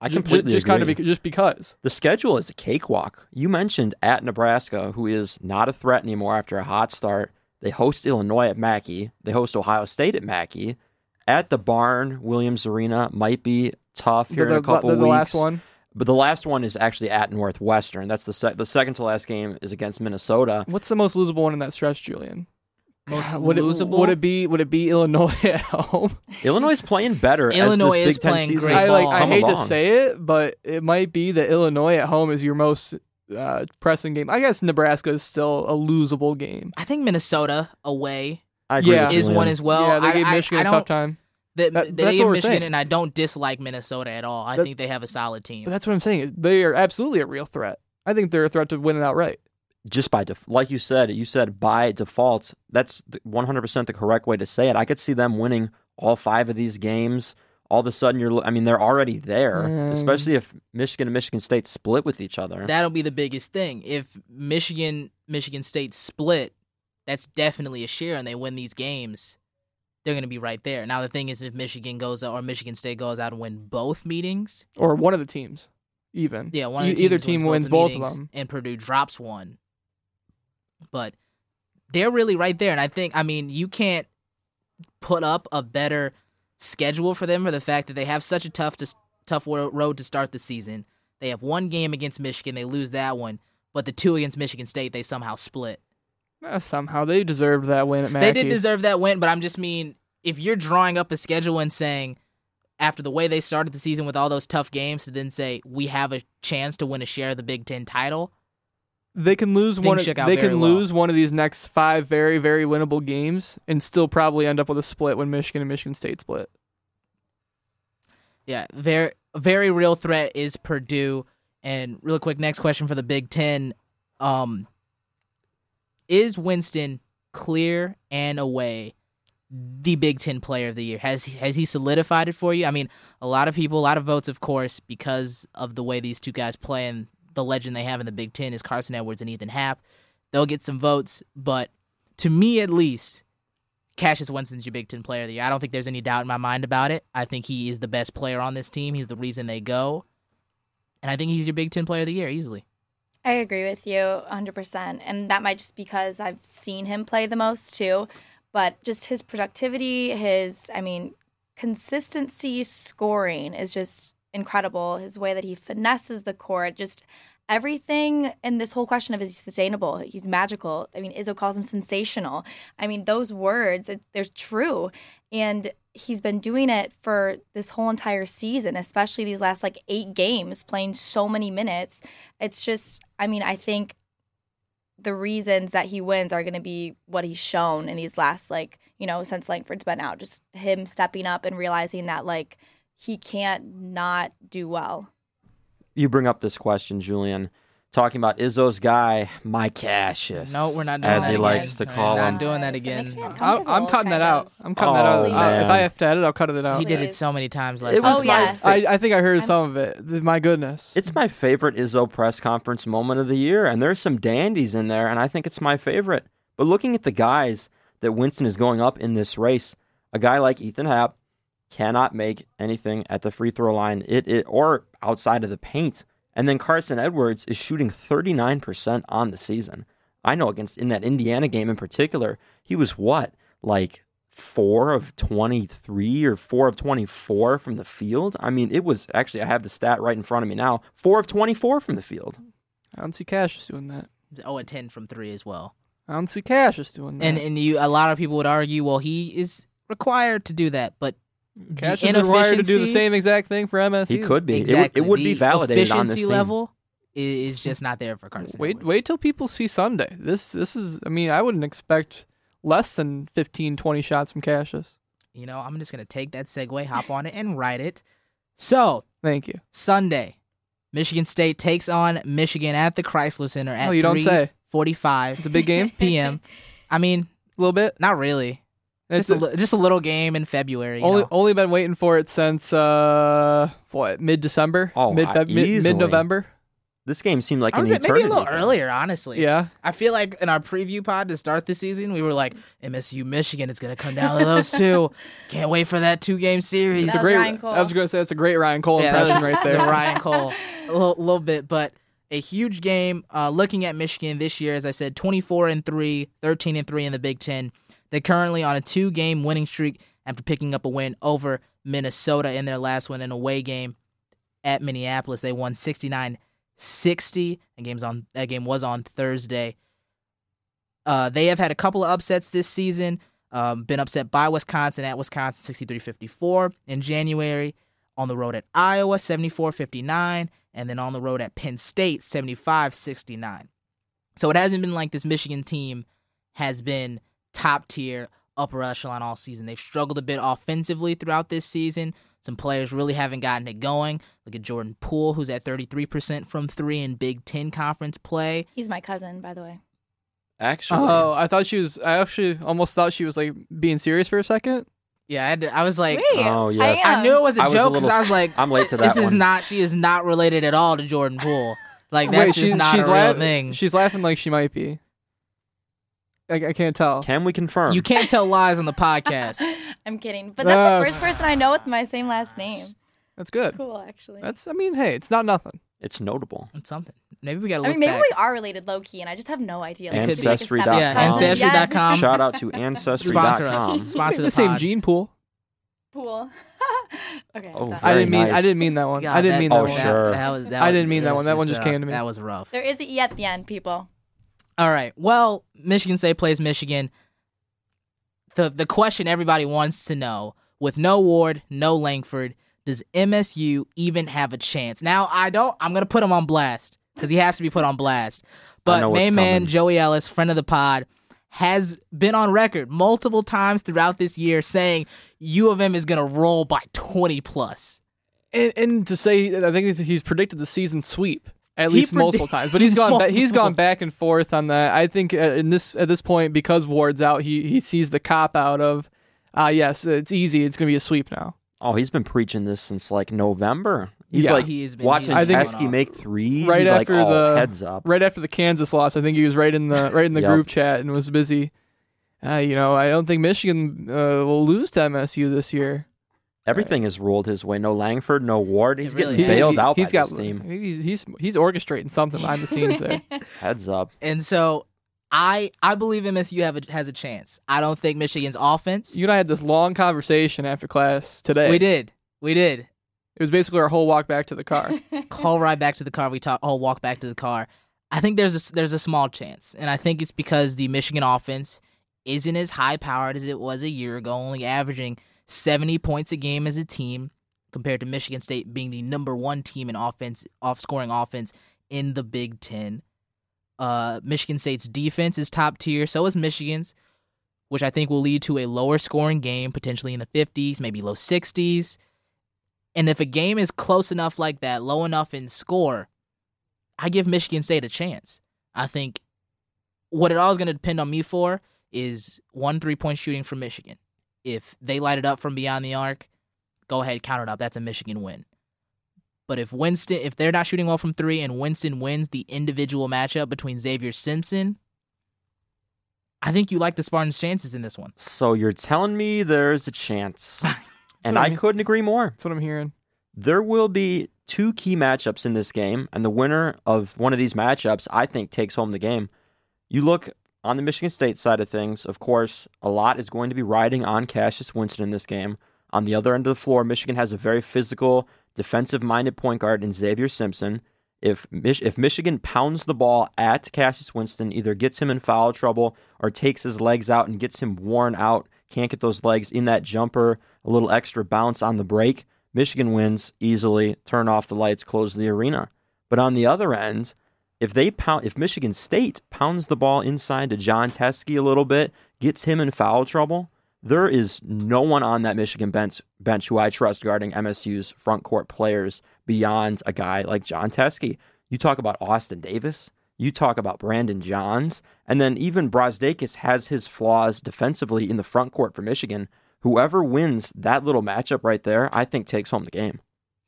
I completely just agree. kind of be, just because. The schedule is a cakewalk. You mentioned at Nebraska, who is not a threat anymore after a hot start. They host Illinois at Mackey. They host Ohio State at Mackey. At the barn, Williams Arena might be tough here the, in a couple the, the weeks. last one. But the last one is actually at Northwestern. That's the sec- the second to last game is against Minnesota. What's the most losable one in that stretch, Julian? Most God, would it, would it be would it be Illinois [laughs] at home? Illinois is playing better. Illinois as this is Big playing season great I like. I come hate to say it, but it might be that Illinois at home is your most uh, pressing game. I guess Nebraska is still a losable game. I think Minnesota away I agree Yeah. with is Julian. one as well. yeah, they I, gave I- Michigan I a tough time. They, That- they that's gave what we're Michigan, saying. and I don't dislike Minnesota at all. I That- think they have a solid team. But that's what I'm saying. They are absolutely a real threat. I think they're a threat to win it outright. just by def- like you said, you said by default. That's 100% the correct way to say it. I could see them winning all five of these games. All of a sudden, you're. I mean, they're already there. Mm. Especially if Michigan and Michigan State split with each other. That'll be the biggest thing. If Michigan Michigan State split, that's definitely a share, and they win these games. They're going to be right there. Now the thing is, if Michigan goes out or Michigan State goes out and win both meetings, Or one of the teams, even. yeah, one E- either team wins wins the both of them. and Purdue drops one. But they're really right there, and I think I mean you can't put up a better schedule for them for the fact that they have such a tough to, tough road to start the season. They have one game against Michigan, they lose that one, but the two against Michigan State they somehow split. Uh, somehow they deserved that win at Mackey. They did deserve that win, but I'm just mean if you're drawing up a schedule and saying after the way they started the season with all those tough games to then say we have a chance to win a share of the Big Ten title, They can lose one. Of, they can well. lose one of these next five very very winnable games and still probably end up with a split when Michigan and Michigan State split. Yeah, very very real threat is Purdue. And real quick, next question for the Big Ten: um, Is Winston clear and away the Big Ten Player of the Year? Has has he solidified it for you? I mean, a lot of people, a lot of votes, of course, because of the way these two guys play and the legend they have in the Big Ten is Carson Edwards and Ethan Happ. They'll get some votes, but to me at least, Cassius Winston's your Big Ten Player of the Year. I don't think there's any doubt in my mind about it. I think he is the best player on this team. He's the reason they go, and I think he's your Big Ten Player of the Year easily. I agree with you 100%. And that might just because I've seen him play the most too. But just his productivity, his, I mean, consistency scoring is just incredible. His way that he finesses the court, just everything in this whole question of is he sustainable? He's magical. I mean, Izzo calls him sensational. I mean, those words, it, they're true. And he's been doing it for this whole entire season, especially these last like eight games, playing so many minutes. It's just, I mean, I think the reasons that he wins are going to be what he's shown in these last, like, you know, since Langford's been out. Just him stepping up and realizing that, like, he can't not do well. you bring up this question, Julian, talking about Izzo's guy, my Cassius. No, we're not doing as that he again. likes to We're call not him. doing that again. I'm, I'm cutting that out. I'm cutting that out. Oh, Uh, if man. I have to edit, I'll cut it out. He did it so many times last It was Oh, my. yes. I, I think I heard I'm- some of it. My goodness. It's my favorite Izzo press conference moment of the year, and there's some dandies in there, and I think it's my favorite. But looking at the guys that Winston is going up in this race, A guy like Ethan Happ cannot make anything at the free throw line it, it or outside of the paint. And then Carson Edwards is shooting 39% on the season. I know against in that Indiana game in particular, he was what? Like 4 of 23 or 4 of 24 from the field? I mean, it was actually I have the stat right in front of me now. 4 of 24 from the field. I don't see Cash doing that. Oh, and 10 from three as well. I don't see Cassius doing that. And and you a lot of people would argue, well, he is required to do that, but the Cassius is required to do the same exact thing for MSU. He could be. It would- Exactly. It, would, The be validated on this efficiency team. level i- is just not there for Carson. Wait, Edwards. wait till people see Sunday. This this is. I mean, I wouldn't expect less than 15, 20 shots from Cassius. You know, I'm just gonna take that segue, hop on it, and write it. So Thank you. Sunday, Michigan State takes on Michigan at the Crisler Center at Oh, you don't say. 45 It's a big game. [laughs] p.m. I mean, A little bit. not really. It's It's just a, a- just a little game in February. Only know. only been waiting for it since uh what mid December, Oh, mid mid November. This game seemed like I an was maybe a little ago. earlier, honestly. Yeah, I feel like in our preview pod to start the season, we were like, MSU Michigan is going to come down to those two. [laughs] Can't wait for that two game series. That it's a was great. Ryan Cole. I was gonna say that's a great Ryan Cole Yeah, impression was- right [laughs] that was there. a Ryan Cole, a little, little bit, but a huge game. Uh, looking at Michigan this year, as I said, 24 and 3, 13 and 3 in the Big Ten. They're currently on a two game winning streak after picking up a win over Minnesota in their last win, an away game at Minneapolis. They won 69 60. That, game's on, that game was on Thursday. Uh, they have had a couple of upsets this season. Um, been upset by Wisconsin at Wisconsin 63 54 in January on the road at Iowa 74 59, and then on the road at Penn State 75 69. So it hasn't been like this Michigan team has been top tier, upper echelon all season. They've struggled a bit offensively throughout this season. Some players really haven't gotten it going. Look at Jordan Poole, who's at 33% from three in Big Ten conference play. He's my cousin, by the way. Actually, Oh, I thought she was. I actually almost thought she was like being serious for a second. Yeah, I, had to- I was like, Wait, Oh, yes. I, I knew it was a I a joke because I was like, I'm late to that this is one. not, she is not related at all to Jordan Poole. Like, that's Wait, just she's, not she's a real laugh- thing. She's laughing like she might be. I, I can't tell. Can we confirm? You can't tell lies on the podcast. [laughs] I'm kidding, but that's Uh, the first person I know with my same last name. That's good. Cool, actually. That's. I mean, hey, it's not nothing. It's notable. It's something. Maybe we gotta I look mean, maybe back. we are related low key, and I just have no idea. Like, Ancestry maybe like a dot yeah, com. ancestry.com. Shout out to Sponsor Ancestry.com. us. Sponsor the, the same pod. gene pool. Pool. [laughs] okay. Oh, that- I Very didn't mean. I nice. didn't mean that one. God, I didn't that- mean that Oh, one. sure. That was, that I was- didn't mean that one. That one just uh, came to me. That was rough. there is an E at the end, people. All right. Well, Michigan State plays Michigan. The the question everybody wants to know: with no Ward, no Langford, does MSU even have a chance? Now, I don't. I'm gonna put him on blast because he has to be put on blast. But know main man. Joey Ellis, friend of the pod, has been on record multiple times throughout this year saying U of M is gonna roll by 20 plus. And, and to say, I think he's predicted the season sweep at He least multiple times. But he's gone. ba- he's Multiple. gone [laughs] back and forth on that. I think uh, in this at this point because Ward's out, he he sees the cop out of, ah yes, it's easy. It's gonna be a sweep now. Oh, he's been preaching this since like November. He's Yeah. like He has been- watching he's been going off. make threes. Right he's after like, oh, the- heads up. Right after the Kansas loss, I think he was right in the right in the [laughs] Yep. group chat and was busy. Uh, you know, I don't think Michigan uh, will lose to MSU this year. Everything is rolled his way. No Langford, no Ward. He's It really getting has. bailed out He's by got this team. He's, he's he's orchestrating something behind the scenes there. [laughs] Heads up. And so I I believe MSU have a, has a chance. I don't think Michigan's offense. You and I had this long conversation after class today. we did. We did. It was basically our whole walk back to the car. [laughs] Whole ride back to the car. We talk. Whole walk back to the car. I think there's a, there's a small chance, and I think it's because the Michigan offense isn't as high powered as it was a year ago, only averaging 70 points a game as a team, compared to Michigan State being the number one team in offense, off scoring offense in the Big Ten. Uh, Michigan State's defense is top tier, so is Michigan's, which I think will lead to a lower scoring game, potentially in the 50s, maybe low 60s. And if a game is close enough like that, low enough in score, I give Michigan State a chance. I think what it all is going to depend on me for is one three point shooting from Michigan. If they light it up from beyond the arc, go ahead, count it up. That's a Michigan win. But if Winston, if they're not shooting well from three and Winston wins the individual matchup between Zavier Simpson I think you like the Spartans' chances in this one. So you're telling me there's a chance, [laughs] and I I couldn't agree more. That's what I'm hearing. There will be two key matchups in this game, and the winner of one of these matchups, I think, takes home the game. You look on the Michigan State side of things, of course, a lot is going to be riding on Cassius Winston in this game. On the other end of the floor, Michigan has a very physical, defensive minded point guard in Zavier Simpson. If, Mich- if Michigan pounds the ball at Cassius Winston, either gets him in foul trouble or takes his legs out and gets him worn out, can't get those legs in that jumper, a little extra bounce on the break, Michigan wins easily, turn off the lights, close the arena. But on the other end, if they pound, if Michigan State pounds the ball inside to Jon Teske a little bit, gets him in foul trouble, there is no one on that Michigan bench bench who I trust guarding MSU's front court players beyond a guy like Jon Teske. You talk about Austin Davis, you talk about Brandon Johns, and then even Brazdeikis has his flaws defensively in the front court for Michigan. Whoever wins that little matchup right there, I think takes home the game.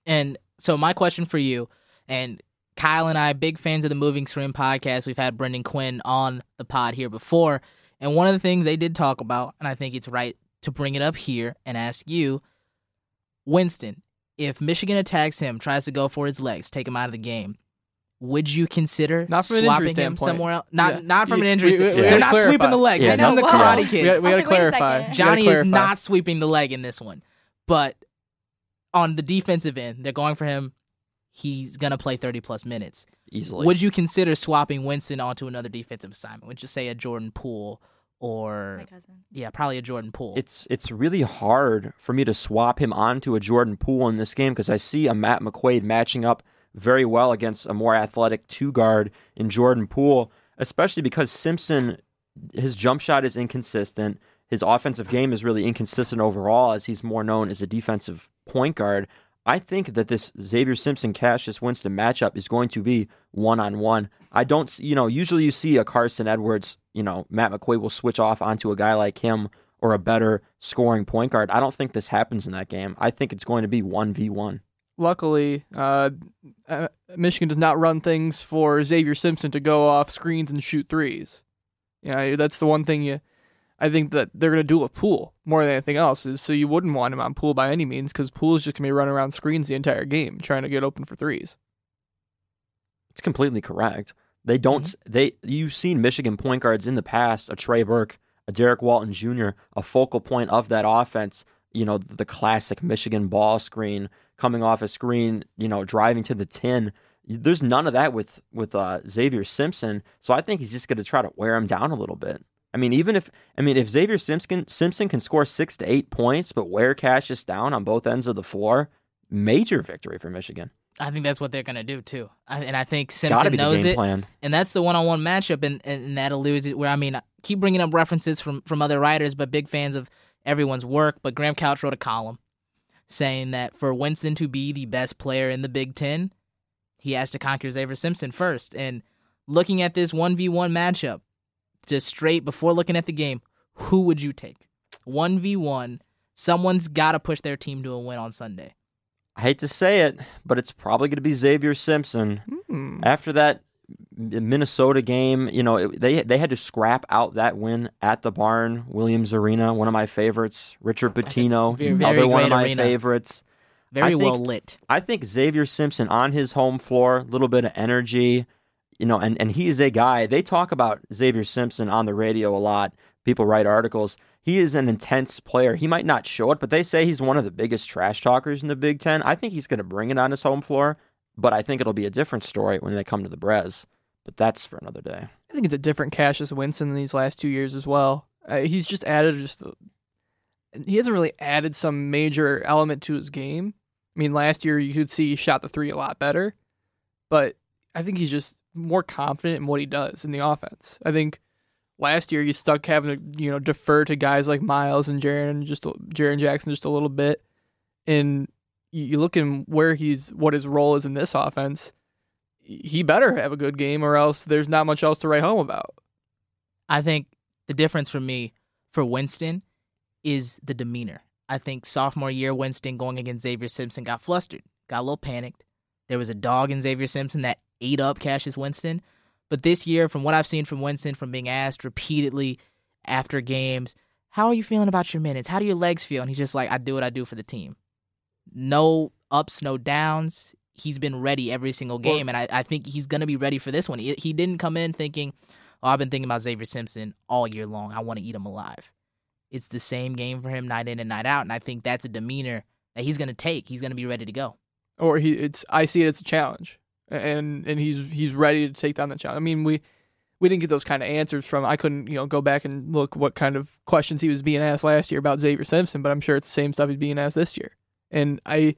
And so my question for you, and Kyle and I, big fans of the Moving Screen podcast. We've had Brendan Quinn on the pod here before, and one of the things they did talk about, and I think it's right to bring it up here and ask you, Winston, if Michigan attacks him, tries to go for his legs, take him out of the game. Would you consider Not from an injury swapping him somewhere else? Not Yeah. not from an injury. we- we- we They're gotta not clarify. sweeping the leg. Yeah, this no, isn't the Karate We Kid. got, we got to was like, wait a clarify. second. We gotta Johnny is not sweeping the leg in this one. But on the defensive end, they're going for him. He's going to play 30 plus minutes. Easily. Would you consider swapping Winston onto another defensive assignment? Would you say a Jordan Poole or, My cousin. yeah, probably a Jordan Poole? it's it's really hard for me to swap him onto a Jordan Poole in this game because I see a Matt McQuaid matching up very well against a more athletic two guard in Jordan Poole, especially because Simpson his jump shot is inconsistent. His offensive game is really inconsistent overall as he's more known as a defensive point guard. I think that this Zavier Simpson Cassius Winston matchup is going to be one on one. I don't, you know, usually you see a Carson Edwards, you know, Matt McQuaid will switch off onto a guy like him or a better scoring point guard. I don't think this happens in that game. I think it's going to be 1v1. Luckily, uh, uh, Michigan does not run things for Zavier Simpson to go off screens and shoot threes. Yeah, that's the one thing you. I think that they're going to do a Poole more than anything else is so you wouldn't want him on Poole by any means because Poole's just going to be running around screens the entire game trying to get open for threes. It's completely correct. They don't. They you've seen Michigan point guards in the past, a Trey Burke, a Derrick Walton Jr., a focal point of that offense. You know the classic Michigan ball screen coming off a screen. You know driving to the tin. There's none of that with with uh, Zavier Simpson. So I think he's just going to try to wear him down a little bit. I mean, even if I mean if Zavier Simpson Simpson can score six to eight points, but wear Cassius down on both ends of the floor, major victory for Michigan. I think that's what they're going to do too. I, and I think It's got to Simpson knows it. plan. and that's the one-on-one matchup, and, and that alludes it where I mean, I keep bringing up references from from other writers, but big fans of everyone's work. But Graham Couch wrote a column saying that for Winston to be the best player in the Big Ten, he has to conquer Zavier Simpson first. And looking at this one v one matchup, just straight before looking at the game, who would you take? One v one. Someone's got to push their team to a win on Sunday. I hate to say it, but it's probably going to be Zavier Simpson. Hmm. After that Minnesota game, you know, it, they they had to scrap out that win at the Barn Williams Arena, one of my favorites. Richard That's a Pitino, very- very another one of my arena. favorites. Very think- well lit. I think Zavier Simpson on his home floor, a little bit of energy, you know, and, and he is a guy. They talk about Zavier Simpson on the radio a lot. People write articles. He is an intense player. He might not show it, but they say he's one of the biggest trash talkers in the Big Ten. I think he's going to bring it on his home floor, but I think it'll be a different story when they come to the Brez. But that's for another day. I think it's a different Cassius Winston in these last two years as well. Uh, he's just added just he hasn't really added some major element to his game. I mean, last year you could see he shot the three a lot better, but I think he's just more confident in what he does in the offense. I think last year he's stuck having to you know defer to guys like Miles and Jaren just Jaren Jackson just a little bit, and you you look at where he's what his role is in this offense. He better have a good game, or else there's not much else to write home about. I think the difference for me for Winston is the demeanor. I think sophomore year Winston going against Zavier Simpson got flustered, got a little panicked. There was a dog in Zavier Simpson that ate up Cassius Winston. But this year, from what I've seen from Winston, from being asked repeatedly, after games, how are you feeling about your minutes? How do your legs feel? And he's just like, I do what I do for the team. No ups, no downs. He's been ready every single game, and I, I think he's going to be ready for this one. He, he didn't come in thinking, oh, I've been thinking about Zavier Simpson all year long. I want to eat him alive. It's the same game for him night in and night out, and I think that's a demeanor that he's going to take. He's going to be ready to go. Or he, it's I see it as a challenge, and and he's he's ready to take down the challenge. I mean, we we didn't get those kind of answers from. I couldn't you know go back and look what kind of questions he was being asked last year about Zavier Simpson, but I'm sure it's the same stuff he's being asked this year. And I,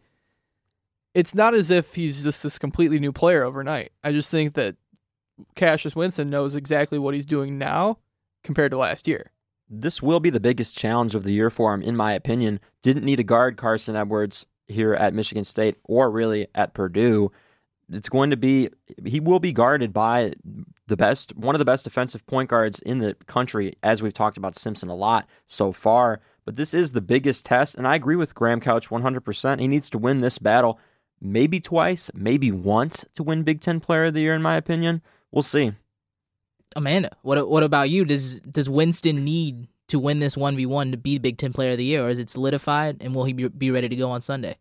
it's not as if he's just this completely new player overnight. I just think that Cassius Winston knows exactly what he's doing now compared to last year. This will be the biggest challenge of the year for him, in my opinion. Didn't need to guard Carson Edwards here at Michigan State or really at Purdue. It's going to be, he will be guarded by the best, one of the best defensive point guards in the country, as we've talked about Simpson a lot so far. But this is the biggest test, and I agree with Graham Couch 100%. He needs to win this battle maybe twice, maybe once to win Big Ten Player of the Year, in my opinion. We'll see. Amanda, what what about you? Does does Winston need to win this one v one to be Big Ten Player of the Year, or is it solidified and will he be, be ready to go on Sunday?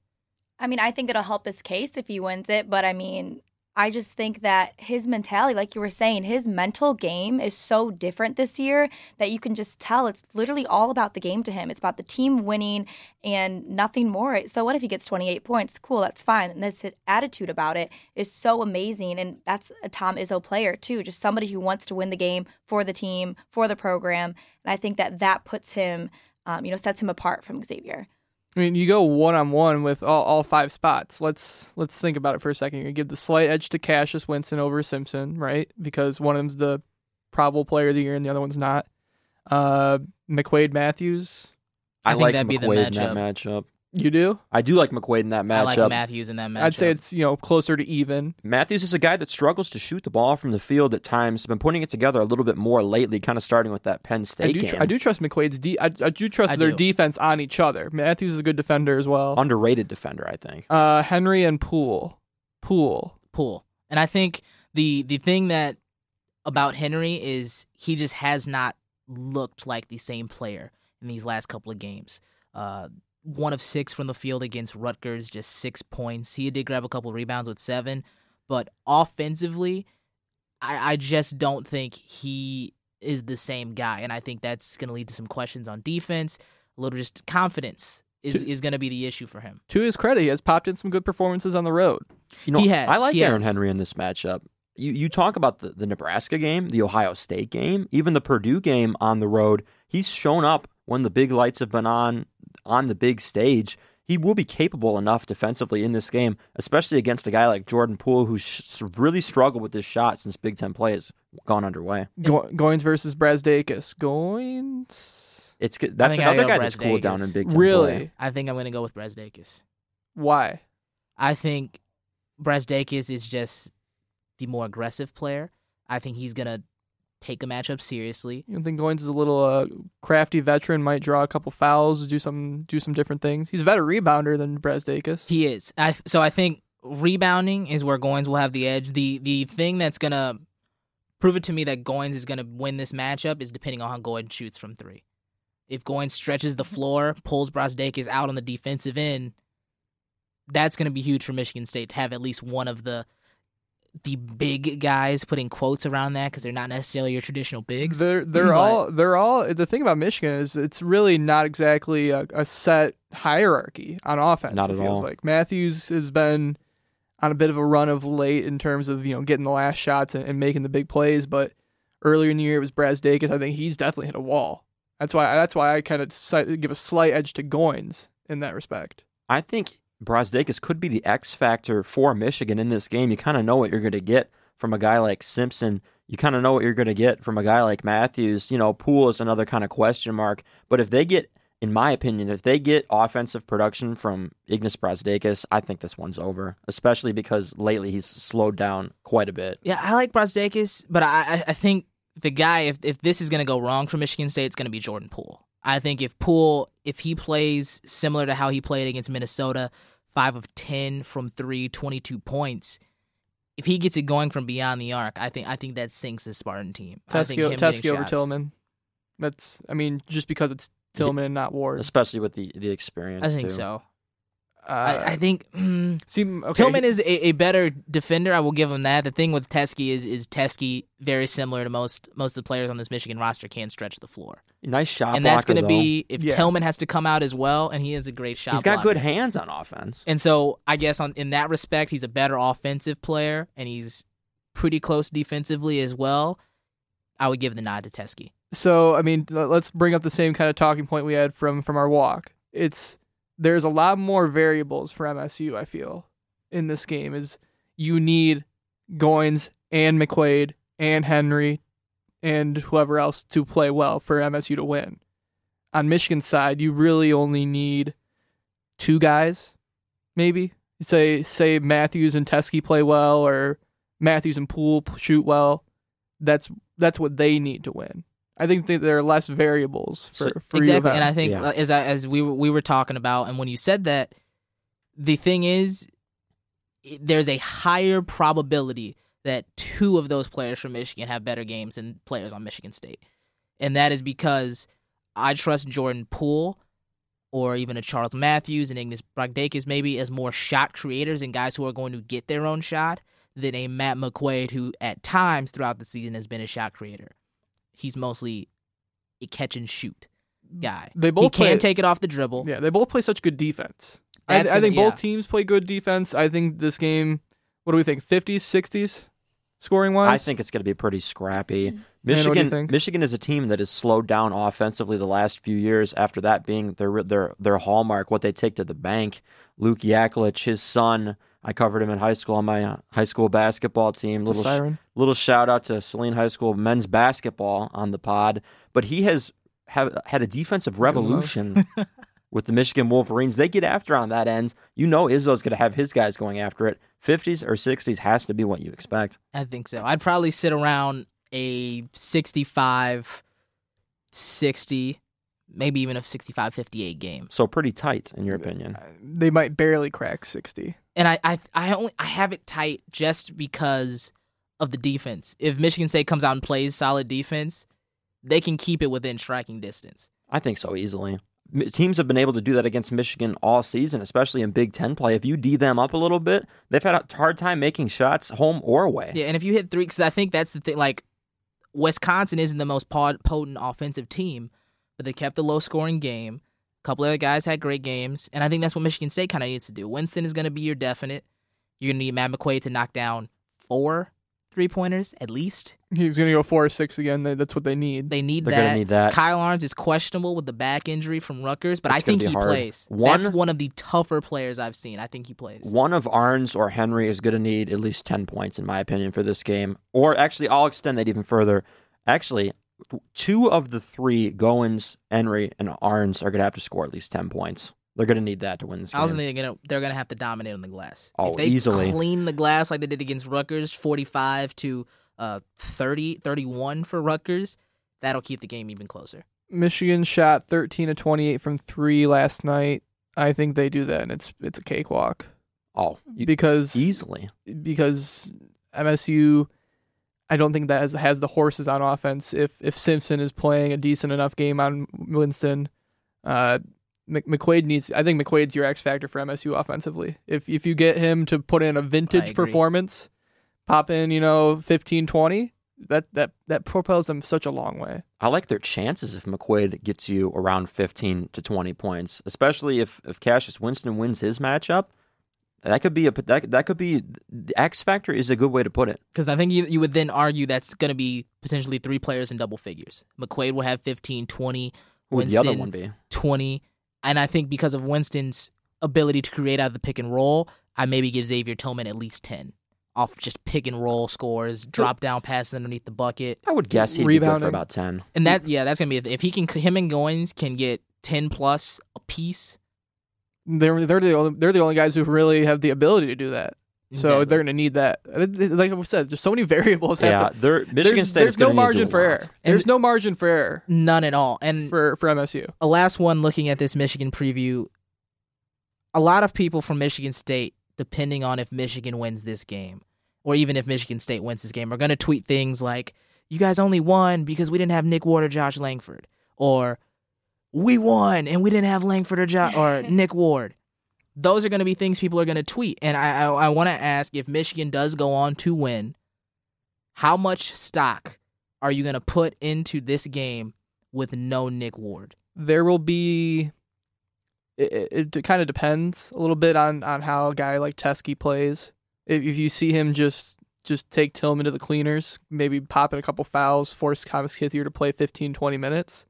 I mean, I think it'll help his case if he wins it, but I mean, I just think that his mentality, like you were saying, his mental game is so different this year that you can just tell it's literally all about the game to him. It's about the team winning and nothing more. So what if he gets 28 points? Cool, that's fine. And this attitude about it is so amazing. And that's a Tom Izzo player too, just somebody who wants to win the game for the team, for the program. And I think that that puts him, um, you know, sets him apart from Zavier. I mean, you go one on one with all, all five spots. Let's let's think about it for a second. You give the slight edge to Cassius Winston over Simpson, right? Because one of them's the probable player of the year and the other one's not. Uh, McQuaid Matthews. I, I think like that'd be the McQuaid in that matchup. You do? I do like McQuaid in that matchup. I like Matthews in that matchup. I'd say it's you know closer to even. Matthews is a guy that struggles to shoot the ball from the field at times. Been putting it together a little bit more lately, kind of starting with that Penn State I do, game. tr- I do trust McQuaid's. De- I, I do trust I their do. defense on each other. Matthews is a good defender as well. Underrated defender, I think. Uh, Henry and Poole. Poole. pool. And I think the the thing that about Henry is he just has not looked like the same player in these last couple of games. Uh, one of six from the field against Rutgers, just six points. He did grab a couple rebounds with seven, but offensively, I, I just don't think he is the same guy, and I think that's going to lead to some questions on defense. A little just confidence is is going to be the issue for him. To his credit, he has popped in some good performances on the road. You know, He has, I like he Aaron has. Henry in this matchup. You you talk about the, the Nebraska game, the Ohio State game, even the Purdue game on the road. He's shown up when the big lights have been on on the big stage. He will be capable enough defensively in this game, especially against a guy like Jordan Poole, who's sh- really struggled with this shot since Big Ten play has gone underway. Go- Goins versus Brazdeikis. Goins. It's good. That's another go guy that's cooled down in Big Ten Really? play. I think I'm going to go with Brazdeikis. Why? I think Brazdeikis is just the more aggressive player. I think he's gonna take a matchup seriously. You think Goins is a little uh, crafty veteran? Might draw a couple fouls, do some do some different things. He's a better rebounder than Brazdeikis. He is. I so I think rebounding is where Goins will have the edge. The the thing that's gonna prove it to me that Goins is gonna win this matchup is depending on how Goins shoots from three. If Goins stretches the floor, pulls Brazdeikis out on the defensive end, that's gonna be huge for Michigan State to have at least one of the the big guys putting quotes around that because they're not necessarily your traditional bigs. They're they're But- all they're all. The thing about Michigan is it's really not exactly a, a set hierarchy on offense. Not it at feels all. like Matthews has been on a bit of a run of late in terms of you know getting the last shots and, and making the big plays, but earlier in the year it was Brazdeikis. I think he's definitely hit a wall. That's why that's why I kind of give a slight edge to Goins in that respect. I think Brazdeikis could be the X factor for Michigan in this game. You kind of know what you're going to get from a guy like Simpson. You kind of know what you're going to get from a guy like Matthews. You know, Poole is another kind of question mark. But if they get, in my opinion, if they get offensive production from Ignas Brazdeikis, I think this one's over. Especially because lately he's slowed down quite a bit. Yeah, I like Brazdeikis, but I I- I think the guy if if this is going to go wrong for Michigan State, it's going to be Jordan Poole. I think if Poole if he plays similar to how he played against Minnesota, five of ten from three, 22 points. If he gets it going from beyond the arc, I think I think that sinks the Spartan team. I think Teske him getting Teske over shots- Tillman. That's I mean just because it's Tillman and not Ward. especially with the the experience. I think too. so. Uh, I, I think mm, seem okay. Tillman is a, a better defender. I will give him that. The thing with Teske is is Teske very similar to most most of the players on this Michigan roster can stretch the floor, Nice shot and that's going to be if Yeah. Tillman has to come out as well, and he is a great shot. He's got blocker. good hands on offense. And so I guess on in that respect, he's a better offensive player, and he's pretty close defensively as well. I would give the nod to Teske. So I mean, let's bring up the same kind of talking point we had from from our walk. It's there's a lot more variables for MSU. I feel in this game is you need Goins and McQuaid and Henry and whoever else to play well for MSU to win. On Michigan's side, you really only need two guys, maybe. Say say Matthews and Teske play well, or Matthews and Poole shoot well. That's that's what they need to win. I think that there are less variables for, So- for exactly, M. and I think Yeah. uh, as I, as we were, we were talking about, and when you said that, the thing is, there's a higher probability that two of those players from Michigan have better games than players on Michigan State, and that is because I trust Jordan Poole or even a Charles Matthews and Ignas Brazdeikis maybe as more shot creators and guys who are going to get their own shot than a Matt McQuaid who at times throughout the season has been a shot creator. He's mostly a catch and shoot guy. They he both can play- take it off the dribble. yeah, they both play such good defense. I, That's I think gonna- both yeah. teams play good defense. I think this game. What do we think? Fifties, sixties, scoring wise. I think it's going to be pretty scrappy. what do you Michigan, think? Michigan is a team that has slowed down offensively the last few years. After that being their their their hallmark, what they take to the bank. Luke Yaklich, his son, I covered him in high school on my uh, high school basketball team. It's a Little sh- siren. Little shout out to Saline High School men's basketball on the pod. But he has have, had a defensive revolution [laughs] with the Michigan Wolverines. They get after on that end. You know Izzo's going to have his guys going after it. 50s or 60s has to be what you expect. I think so. I'd probably sit around a 65 60, maybe even a 65 58 game. So pretty tight, in your opinion. They might barely crack sixty. And I, I I only I have it tight just because of the defense. If Michigan State comes out and plays solid defense, they can keep it within striking distance. I think so easily. Teams have been able to do that against Michigan all season, especially in Big Ten play. If you D them up a little bit, they've had a hard time making shots home or away. Yeah, and if you hit three, because I think that's the thing. Like, Wisconsin isn't the most potent offensive team, but they kept a low scoring game. A couple other guys had great games, and I think that's what Michigan State kind of needs to do. Winston is going to be your definite. You're going to need Matt McQuaid to knock down four three pointers at least. He's gonna go four or six again. They- That's what they need. They need They're that. gonna need that. Kyle Ahrens is questionable with the back injury from Rutgers, but It's I think gonna be he hard. plays. One- That's one of the tougher players I've seen. I think he plays. One of Ahrens or Henry is going to need at least 10 points, in my opinion, for this game. Or actually, I'll extend that even further. Actually, two of the three, Goins, Henry, and Ahrens, are going to have to score at least 10 points. They're going to need that to win this I was game. thinking they're gonna they're gonna have to dominate on the glass. Oh, if they easily. clean the glass like they did against Rutgers, forty five to uh 30, 31 for Rutgers, that'll keep the game even closer. Michigan shot thirteen to twenty eight from three last night. I think they do that, and it's it's a cakewalk oh, you- because easily. because MSU. I don't think that has, has the horses on offense. If if Simpson is playing a decent enough game on Winston, uh, Mc, McQuaid needs. I think McQuaid's your X factor for MSU offensively. If if you get him to put in a vintage performance, pop in you know 15, 20, that that that propels them such a long way. I like their chances if McQuaid gets you around 15 to 20 points, especially if, if Cassius Winston wins his matchup. That could be a that, that could be the X factor is a good way to put it. Because I think you, you would then argue that's going to be potentially three players in double figures. McQuaid will have 15, 20, Who would the other one be? 20. And I think because of Winston's ability to create out of the pick and roll, I maybe give Xavier Tillman at least 10 off just pick and roll scores, drop down passes underneath the bucket. I would guess he'd be good for about 10. And that, yeah, that's going to be, if he can, him and Goins can get 10 plus a piece. They're they're the only they're the only guys who really have the ability to do that. So Exactly. they're gonna need that. Uh, like I said, there's so many [laughs] variables. have Yeah, to- they're, Michigan there's, State there's is gonna no need to margin a for lot. error. There's no margin for error None at all. And for for MSU. a last one looking at this Michigan preview. A lot of people from Michigan State, depending on if Michigan wins this game, or even if Michigan State wins this game, are going to tweet things like, you guys only won because we didn't have Nick Ward or Josh Langford, or we won and we didn't have Langford or jo- or [laughs] Nick Ward. Those are going to be things people are going to tweet, and I I, I want to ask if Michigan does go on to win, how much stock are you going to put into this game with no Nick Ward? There will be. It, it, it kind of depends a little bit on on how a guy like Teske plays. If, if you see him just just take Tillman to the cleaners, maybe pop in a couple fouls, force Thomas Kithier to play 15, 20 minutes,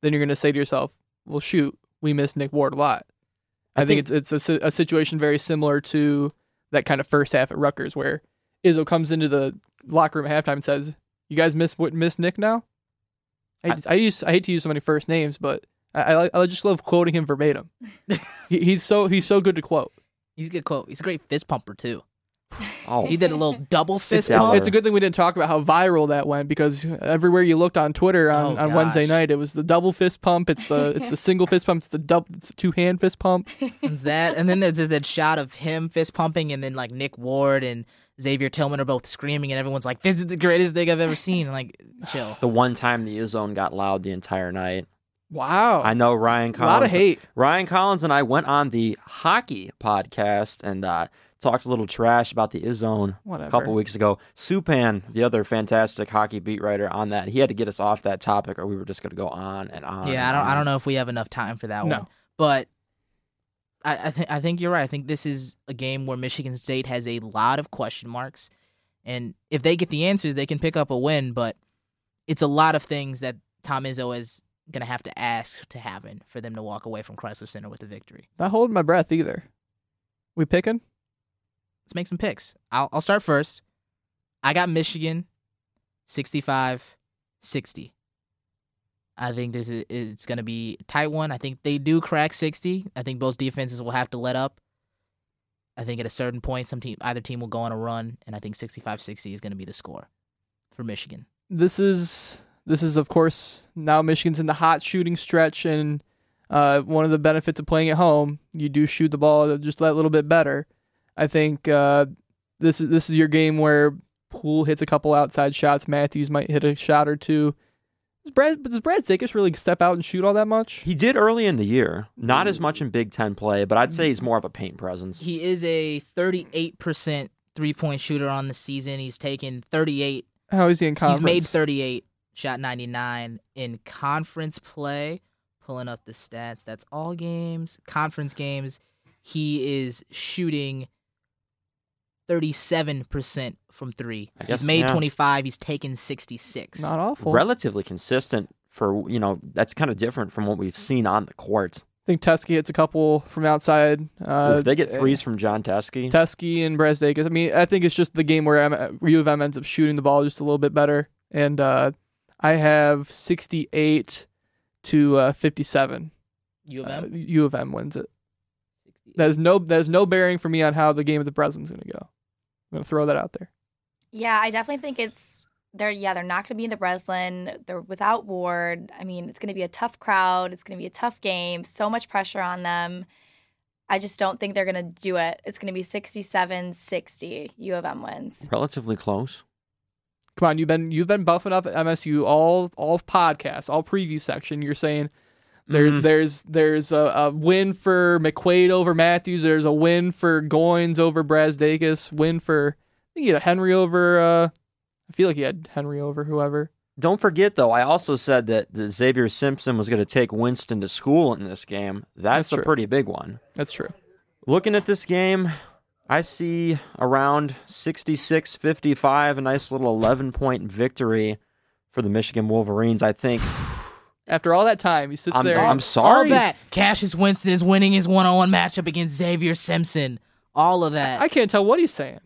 then you're going to say to yourself, well, shoot, we missed Nick Ward a lot. I, I think, it's it's a, a situation very similar to that kind of first half at Rutgers where Izzo comes into the locker room at halftime and says, "You guys miss what miss Nick now." I, I, I use I hate to use so many first names, but I, I, I just love quoting him verbatim. [laughs] he, he's so he's so good to quote. He's a good quote. He's a great fist pumper too. Oh, He did a little double fist down. pump. It's a good thing we didn't talk about how viral that went because everywhere you looked on Twitter on, Oh, on Wednesday night, it was the double fist pump. It's the it's the single fist pump. It's the double it's the two hand fist pump. It's that, and then there's that shot of him fist pumping, and then like Nick Ward and Xavier Tillman are both screaming, and everyone's like, "This is the greatest thing I've ever seen." Like, chill. the one time the zone got loud the entire night. Wow, I know Ryan Collins. a Collins. lot of hate. Ryan Collins and I went on the hockey podcast and uh, talked a little trash about the Izzone Whatever. a couple weeks ago. Supan, the other fantastic hockey beat writer on that, he had to get us off that topic, or we were just going to go on and on. Yeah, I don't, I don't know if we have enough time for that No. one, but I, I think, I think you're right. I think this is a game where Michigan State has a lot of question marks, and if they get the answers, they can pick up a win. But it's a lot of things that Tom Izzo is gonna have to ask to happen for them to walk away from Crisler Center with a victory. Not holding my breath either. We picking? Let's make some picks. I'll, I'll start first. I got Michigan 65 60. I think this is it's going to be a tight one. I think they do crack 60. I think both defenses will have to let up. I think at a certain point some team either team will go on a run and I think 65-60 is going to be the score for Michigan. This is this is of course now Michigan's in the hot shooting stretch and uh, one of the benefits of playing at home, you do shoot the ball just that little bit better. I think uh, this is this is your game where Poole hits a couple outside shots. Matthews might hit a shot or two. Does Brad does Brazdeikis really step out and shoot all that much? He did early in the year, not as much in Big Ten play, but I'd say he's more of a paint presence. He is a 38% three-point shooter on the season. He's taken 38 How is he in conference? He's made 38, shot 99 in conference play. Pulling up the stats. That's all games. Conference games. He is shooting 37% from three. I guess, he's made yeah. 25. He's taken 66. Not awful. Relatively consistent for, you know, that's kind of different from what we've seen on the court. I think Teske hits a couple from outside. Uh, if they get threes from Jon Teske, Teske and Brazdeikis. I mean, I think it's just the game where M- U of M ends up shooting the ball just a little bit better. And uh, I have 68 to uh, 57. U of Uh, M. U of M wins it. There's no there's no bearing for me on how the game of the Breslin's going to go. I'm going to throw that out there. Yeah, I definitely think it's they're yeah they're not going to be in the Breslin. They're without Ward. I mean, it's going to be a tough crowd. It's going to be a tough game. So much pressure on them. I just don't think they're going to do it. It's going to be 67-60. U of M wins. relatively close. Come on, you've been you've been buffing up at MSU all all podcasts, all preview section. You're saying there's Mhm. there's there's a, a win for McQuaid over Matthews. There's a win for Goins over Brazdeikis. Win for I think you had Henry over. Uh, I feel like he had Henry over whoever. Don't forget, though, I also said that, that Zavier Simpson was going to take Winston to school in this game. That's, That's a pretty big one. That's true. Looking at this game, I see around 66 55, a nice little 11 point victory for the Michigan Wolverines. I think. [sighs] [sighs] After all that time, he sits I'm, there. I'm sorry. All sorry. that. Cassius Winston is winning his one-on-one matchup against Zavier Simpson. All of that. I can't tell what he's saying.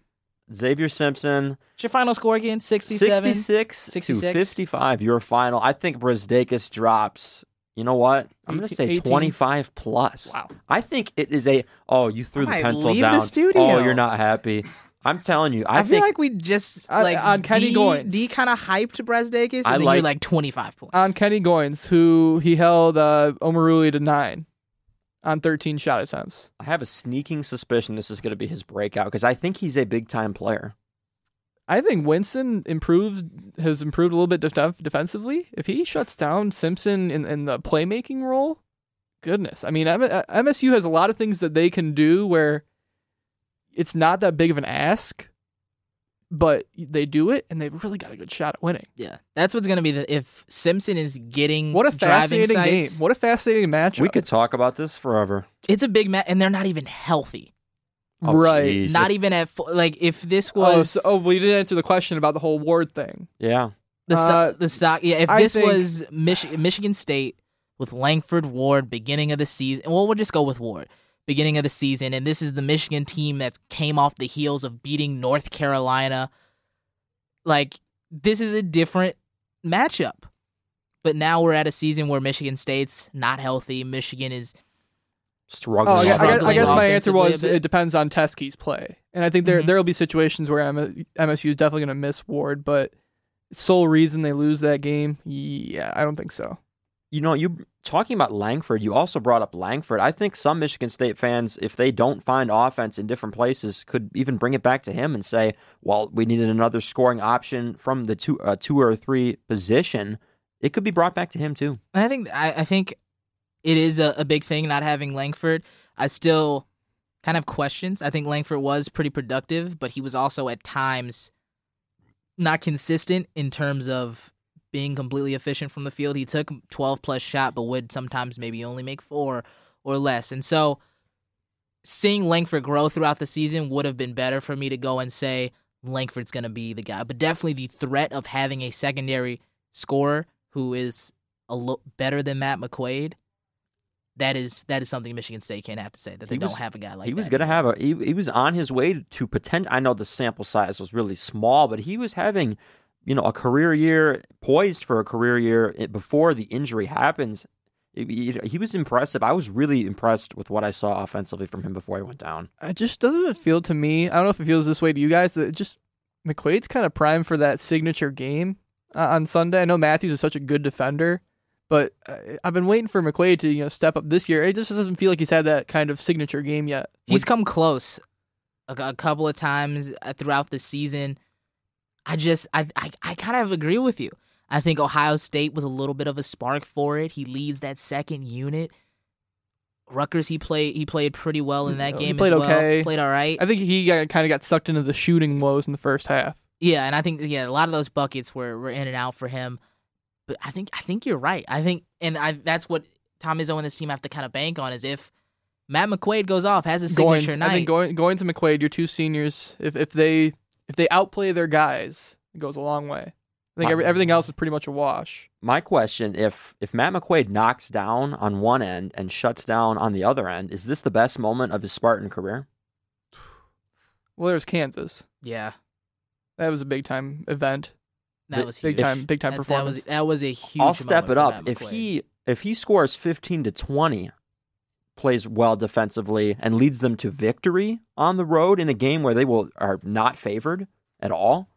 Zavier Simpson, What's your final score again? 67? 66, 66? to 55, your final. I think Brazdeikis drops. You know what? I'm going to 18 say 25 plus. Wow. I think it is a. Oh, you threw I the pencil leave the down. studio. Oh, you're not happy. I'm telling you. I, I, think feel like we just On- like on Kenny D, Goins. D kind of hyped Brazdeikis, and I then like- you're like 25 points. On Kenny Goins, who he held uh, Omoruyi to nine on 13 shot attempts. I have a sneaking suspicion this is going to be his breakout because I think he's a big time player. I think Winston improved has improved a little bit def- defensively. If he shuts down Simpson in, in the playmaking role, goodness. I mean, M- MSU has a lot of things that they can do where it's not that big of an ask, but they do it and they've really got a good shot at winning. Yeah, that's what's gonna be the if Simpson is getting What a fascinating sites, game. What a fascinating matchup. We could talk about this forever. It's a big match, and they're not even healthy. Oh, right. jeez. Not even at full, like if this Oh, was so, oh, we didn't answer the question about the whole Ward thing. Yeah. the sto- uh, the stock. Yeah, if I this think- was Mich- Michigan State with Langford Ward beginning of the season, well, we'll just go with Ward beginning of the season, and this is the Michigan team that came off the heels of beating North Carolina. Like this is a different matchup. But now we're at a season where Michigan State's not healthy. Michigan is Struggling. Oh, I guess, I guess, I guess my answer was it depends on Teske's play, and I think there Mhm. there will be situations where MSU is definitely going to miss Ward, but sole reason they lose that game, yeah, I don't think so. You know, you talking about Langford, you also brought up Langford. I think some Michigan State fans, if they don't find offense in different places, could even bring it back to him and say, "Well, we needed another scoring option from the two, uh, two or three position." It could be brought back to him too. And I think I, I think it is a, a big thing not having Langford. I still kind of questions. I think Langford was pretty productive, but he was also at times not consistent in terms of being completely efficient from the field. He took 12 plus shot, but would sometimes maybe only make four or less. And so seeing Langford grow throughout the season would have been better for me to go and say Langford's going to be the guy. But definitely the threat of having a secondary scorer who is a little better than Matt McQuaid. That is that is something Michigan State can't have to say that they was- don't have a guy like he that. was going to have a he, he was on his way to pretend I know the sample size was really small, but he was having, you know, a career year poised for a career year before the injury happens. He- He, he was impressive. I was really impressed with what I saw offensively from him before he went down. It just doesn't it feel to me. I don't know if it feels this way to you guys. That it just McQuaid's kind of primed for that signature game uh, on Sunday. I know Matthews is such a good defender, but uh, I've been waiting for McQuaid to you know step up this year. It just doesn't feel like he's had that kind of signature game yet. He's come close a, a couple of times uh, throughout the season. I just I I, I kind of agree with you. I think Ohio State was a little bit of a spark for it. He leads that second unit. Rutgers, he played he played pretty well in that He game played as well. okay. Played all right. I think he got, kind of got sucked into the shooting woes in the first half. Yeah, and I think yeah, a lot of those buckets were, were in and out for him. But I think I think you're right. I think and I that's what Tom Izzo and this team have to kind of bank on is if Matt McQuaid goes off, has a signature Goins, night. I think going going to McQuaid, your two seniors, if if they if they outplay their guys, it goes a long way. I think My- every, everything else is pretty much a wash. My question: If if Matt McQuaid knocks down on one end and shuts down on the other end, is this the best moment of his Spartan career? Well, there's Kansas. yeah, That was a big time event. that was Big huge. time, big time That's- that performance. was that was a huge. I'll step moment it up. If he if he scores fifteen to twenty, plays well defensively, and leads them to victory on the road in a game where they will are not favored at all,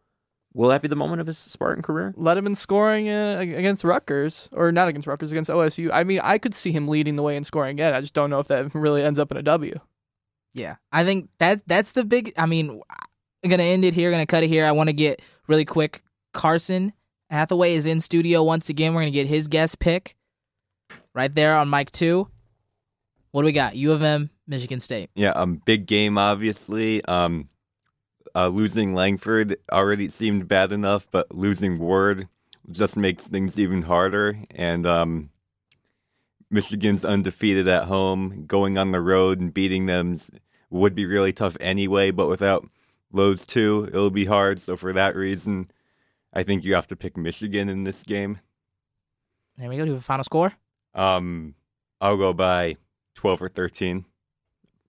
will that be the moment of his Spartan career? Let him in scoring uh, against Rutgers, or not against Rutgers, against OSU. I mean, I could see him leading the way in scoring again. I just don't know if that [laughs] really ends up in a W. Yeah, I think that that's the big. I mean, I'm gonna end it here. Gonna cut it here. I want to get really quick. Carson Hathaway is in studio once again. We're gonna get his guest pick right there on mic two. What do we got? U of M, Michigan State. Yeah, um, big game, obviously. Um, uh, losing Langford already seemed bad enough, but losing Ward just makes things even harder. And um, Michigan's undefeated at home. Going on the road and beating them would be really tough anyway, but without those two, it'll be hard. So for that reason, I think you have to pick Michigan in this game. There we go. Do you have a final score. Um, I'll go by 12 or 13.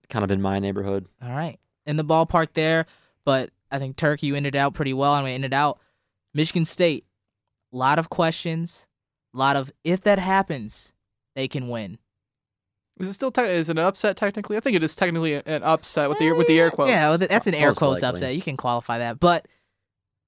Kind of in my neighborhood. All right, in the ballpark there. But I think Turkey you ended out pretty well. I'm gonna end it out. Michigan State. A lot of questions. A lot of if that happens, they can win. Is it still te- is it an upset technically? I think it is technically an upset with the with the eh, air quotes. Yeah, that's an air Most quotes likely. upset. You can qualify that, but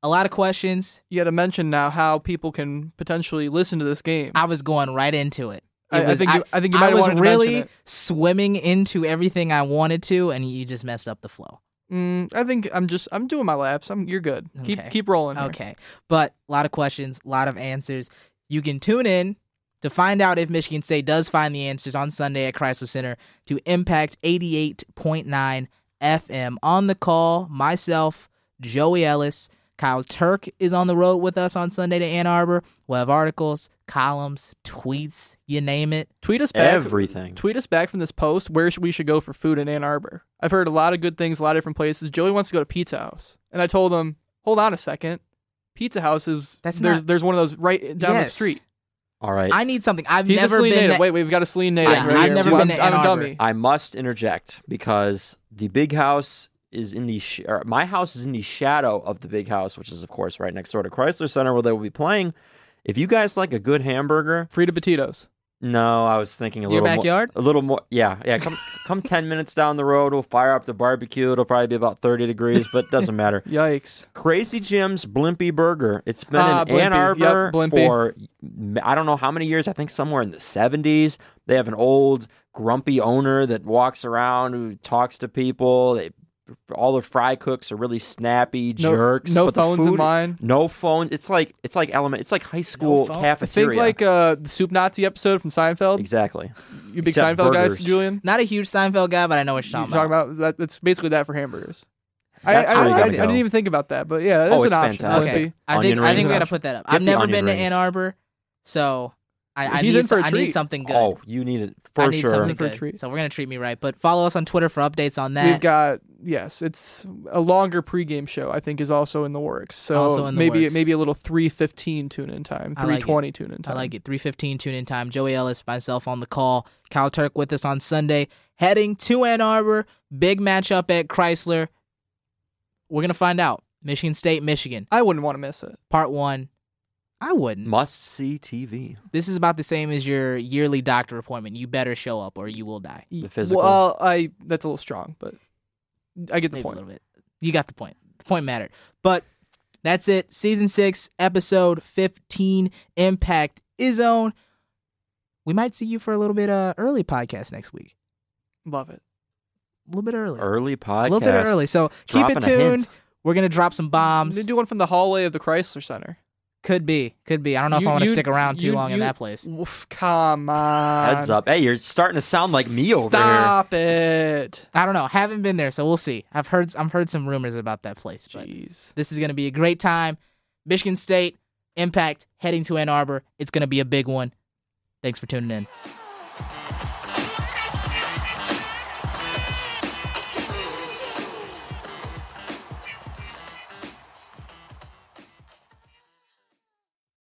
a lot of questions. you got to mention now how people can potentially listen to this game. I was going right into it. I, I think you, I think you I might have was really swimming into everything I wanted to, and you just messed up the flow. Mm, I think I'm just I'm doing my laps. I'm you're good. Okay. Keep keep rolling. here. Okay. But a lot of questions, a lot of answers. You can tune in to find out if Michigan State does find the answers on Sunday at Crisler Center to Impact 88.9 FM. On the call, myself, Joey Ellis, Kyle Turk is on the road with us on Sunday to Ann Arbor. We'll have articles, columns, tweets, you name it. Tweet us back. Everything. Tweet us back from this post where we should go for food in Ann Arbor. I've heard a lot of good things, a lot of different places. Joey wants to go to Pizza House, and I told him, hold on a second. Pizza House is That's there's not- there's one of those right down the street. All right. I need something. I've He's never a Saline been. native. Wait, we've got a Saline native. Yeah, right I've here. never So been I'm, to I'm Ann a Arbor. dummy. I must interject because the big house is in the sh- my house is in the shadow of the big house, which is of course right next door to Crisler Center where they will be playing. If you guys like a good hamburger, Frita Batidos. no, I was thinking a Your little backyard? more, a little more. Yeah, yeah. Come come [laughs] ten minutes down the road, we'll fire up the barbecue. It'll probably be about thirty degrees, but doesn't matter. [laughs] Yikes. Crazy Jim's Blimpie Burger. It's been Ah, in Ann Blimpie. Yep, Arbor Blimpie. for I don't know how many years. I think somewhere in the 70s. They have an old grumpy owner that walks around who talks to people. They all the fry cooks are really snappy jerks. no but the phones in food- mine. No phones. It's like it's like element. It's like high school phone? cafeteria. Think like uh, the Soup Nazi episode from Seinfeld. exactly. You big Except Seinfeld guys, burgers. Julian? Not a huge Seinfeld guy, but I know what You you're talking talking about. about that? It's basically that for hamburgers. I, That's I, I, I didn't even think about that, but yeah, that's Oh, an it's option. fantastic. Okay. I think Onion I think rings. we gotta put that up. Get I've never onion been to. Ann Arbor, so I, I He's need in for so- a I need something good. Oh, you need it for I for need sure. something For a good. treat. So we're gonna treat me right. But follow us on Twitter for updates on that. We've got yes, it's a longer pregame show. I think is also in the works. So Also in the maybe works. maybe a little three fifteen tune in time, I three like it. twenty tune in time. I like it. 315 tune in time. Joey Ellis, myself on the call. Kyle Turk with us on Sunday. Heading to Ann Arbor. Big matchup at Crisler. We're going to find out. Michigan State, Michigan. I wouldn't want to miss it. Part one. I wouldn't. Must see TV. This is about the same as your yearly doctor appointment. You better show up or you will die. The physical. Well, I that's a little strong, but I get the Maybe a little bit. You got the point. The point mattered. But that's it. Season six, episode 15, Impact is on. We might see you for a little bit uh early podcast next week. Love it. A little bit early. early podcast. a little bit early. So keep it Dropping a hint. tuned. We're gonna drop some bombs. They do one from the hallway of the Crisler Center. Could be, could be. I don't know if You- I want to stick around too you- long in that place. Oof, come on. Heads up. Hey, you're starting to sound like me over here. Stop it. I don't know. Haven't been there, so we'll see. I've heard I've heard some rumors about that place, but Jeez. this is gonna be a great time. Michigan State Impact heading to Ann Arbor. It's gonna be a big one. Thanks for tuning in.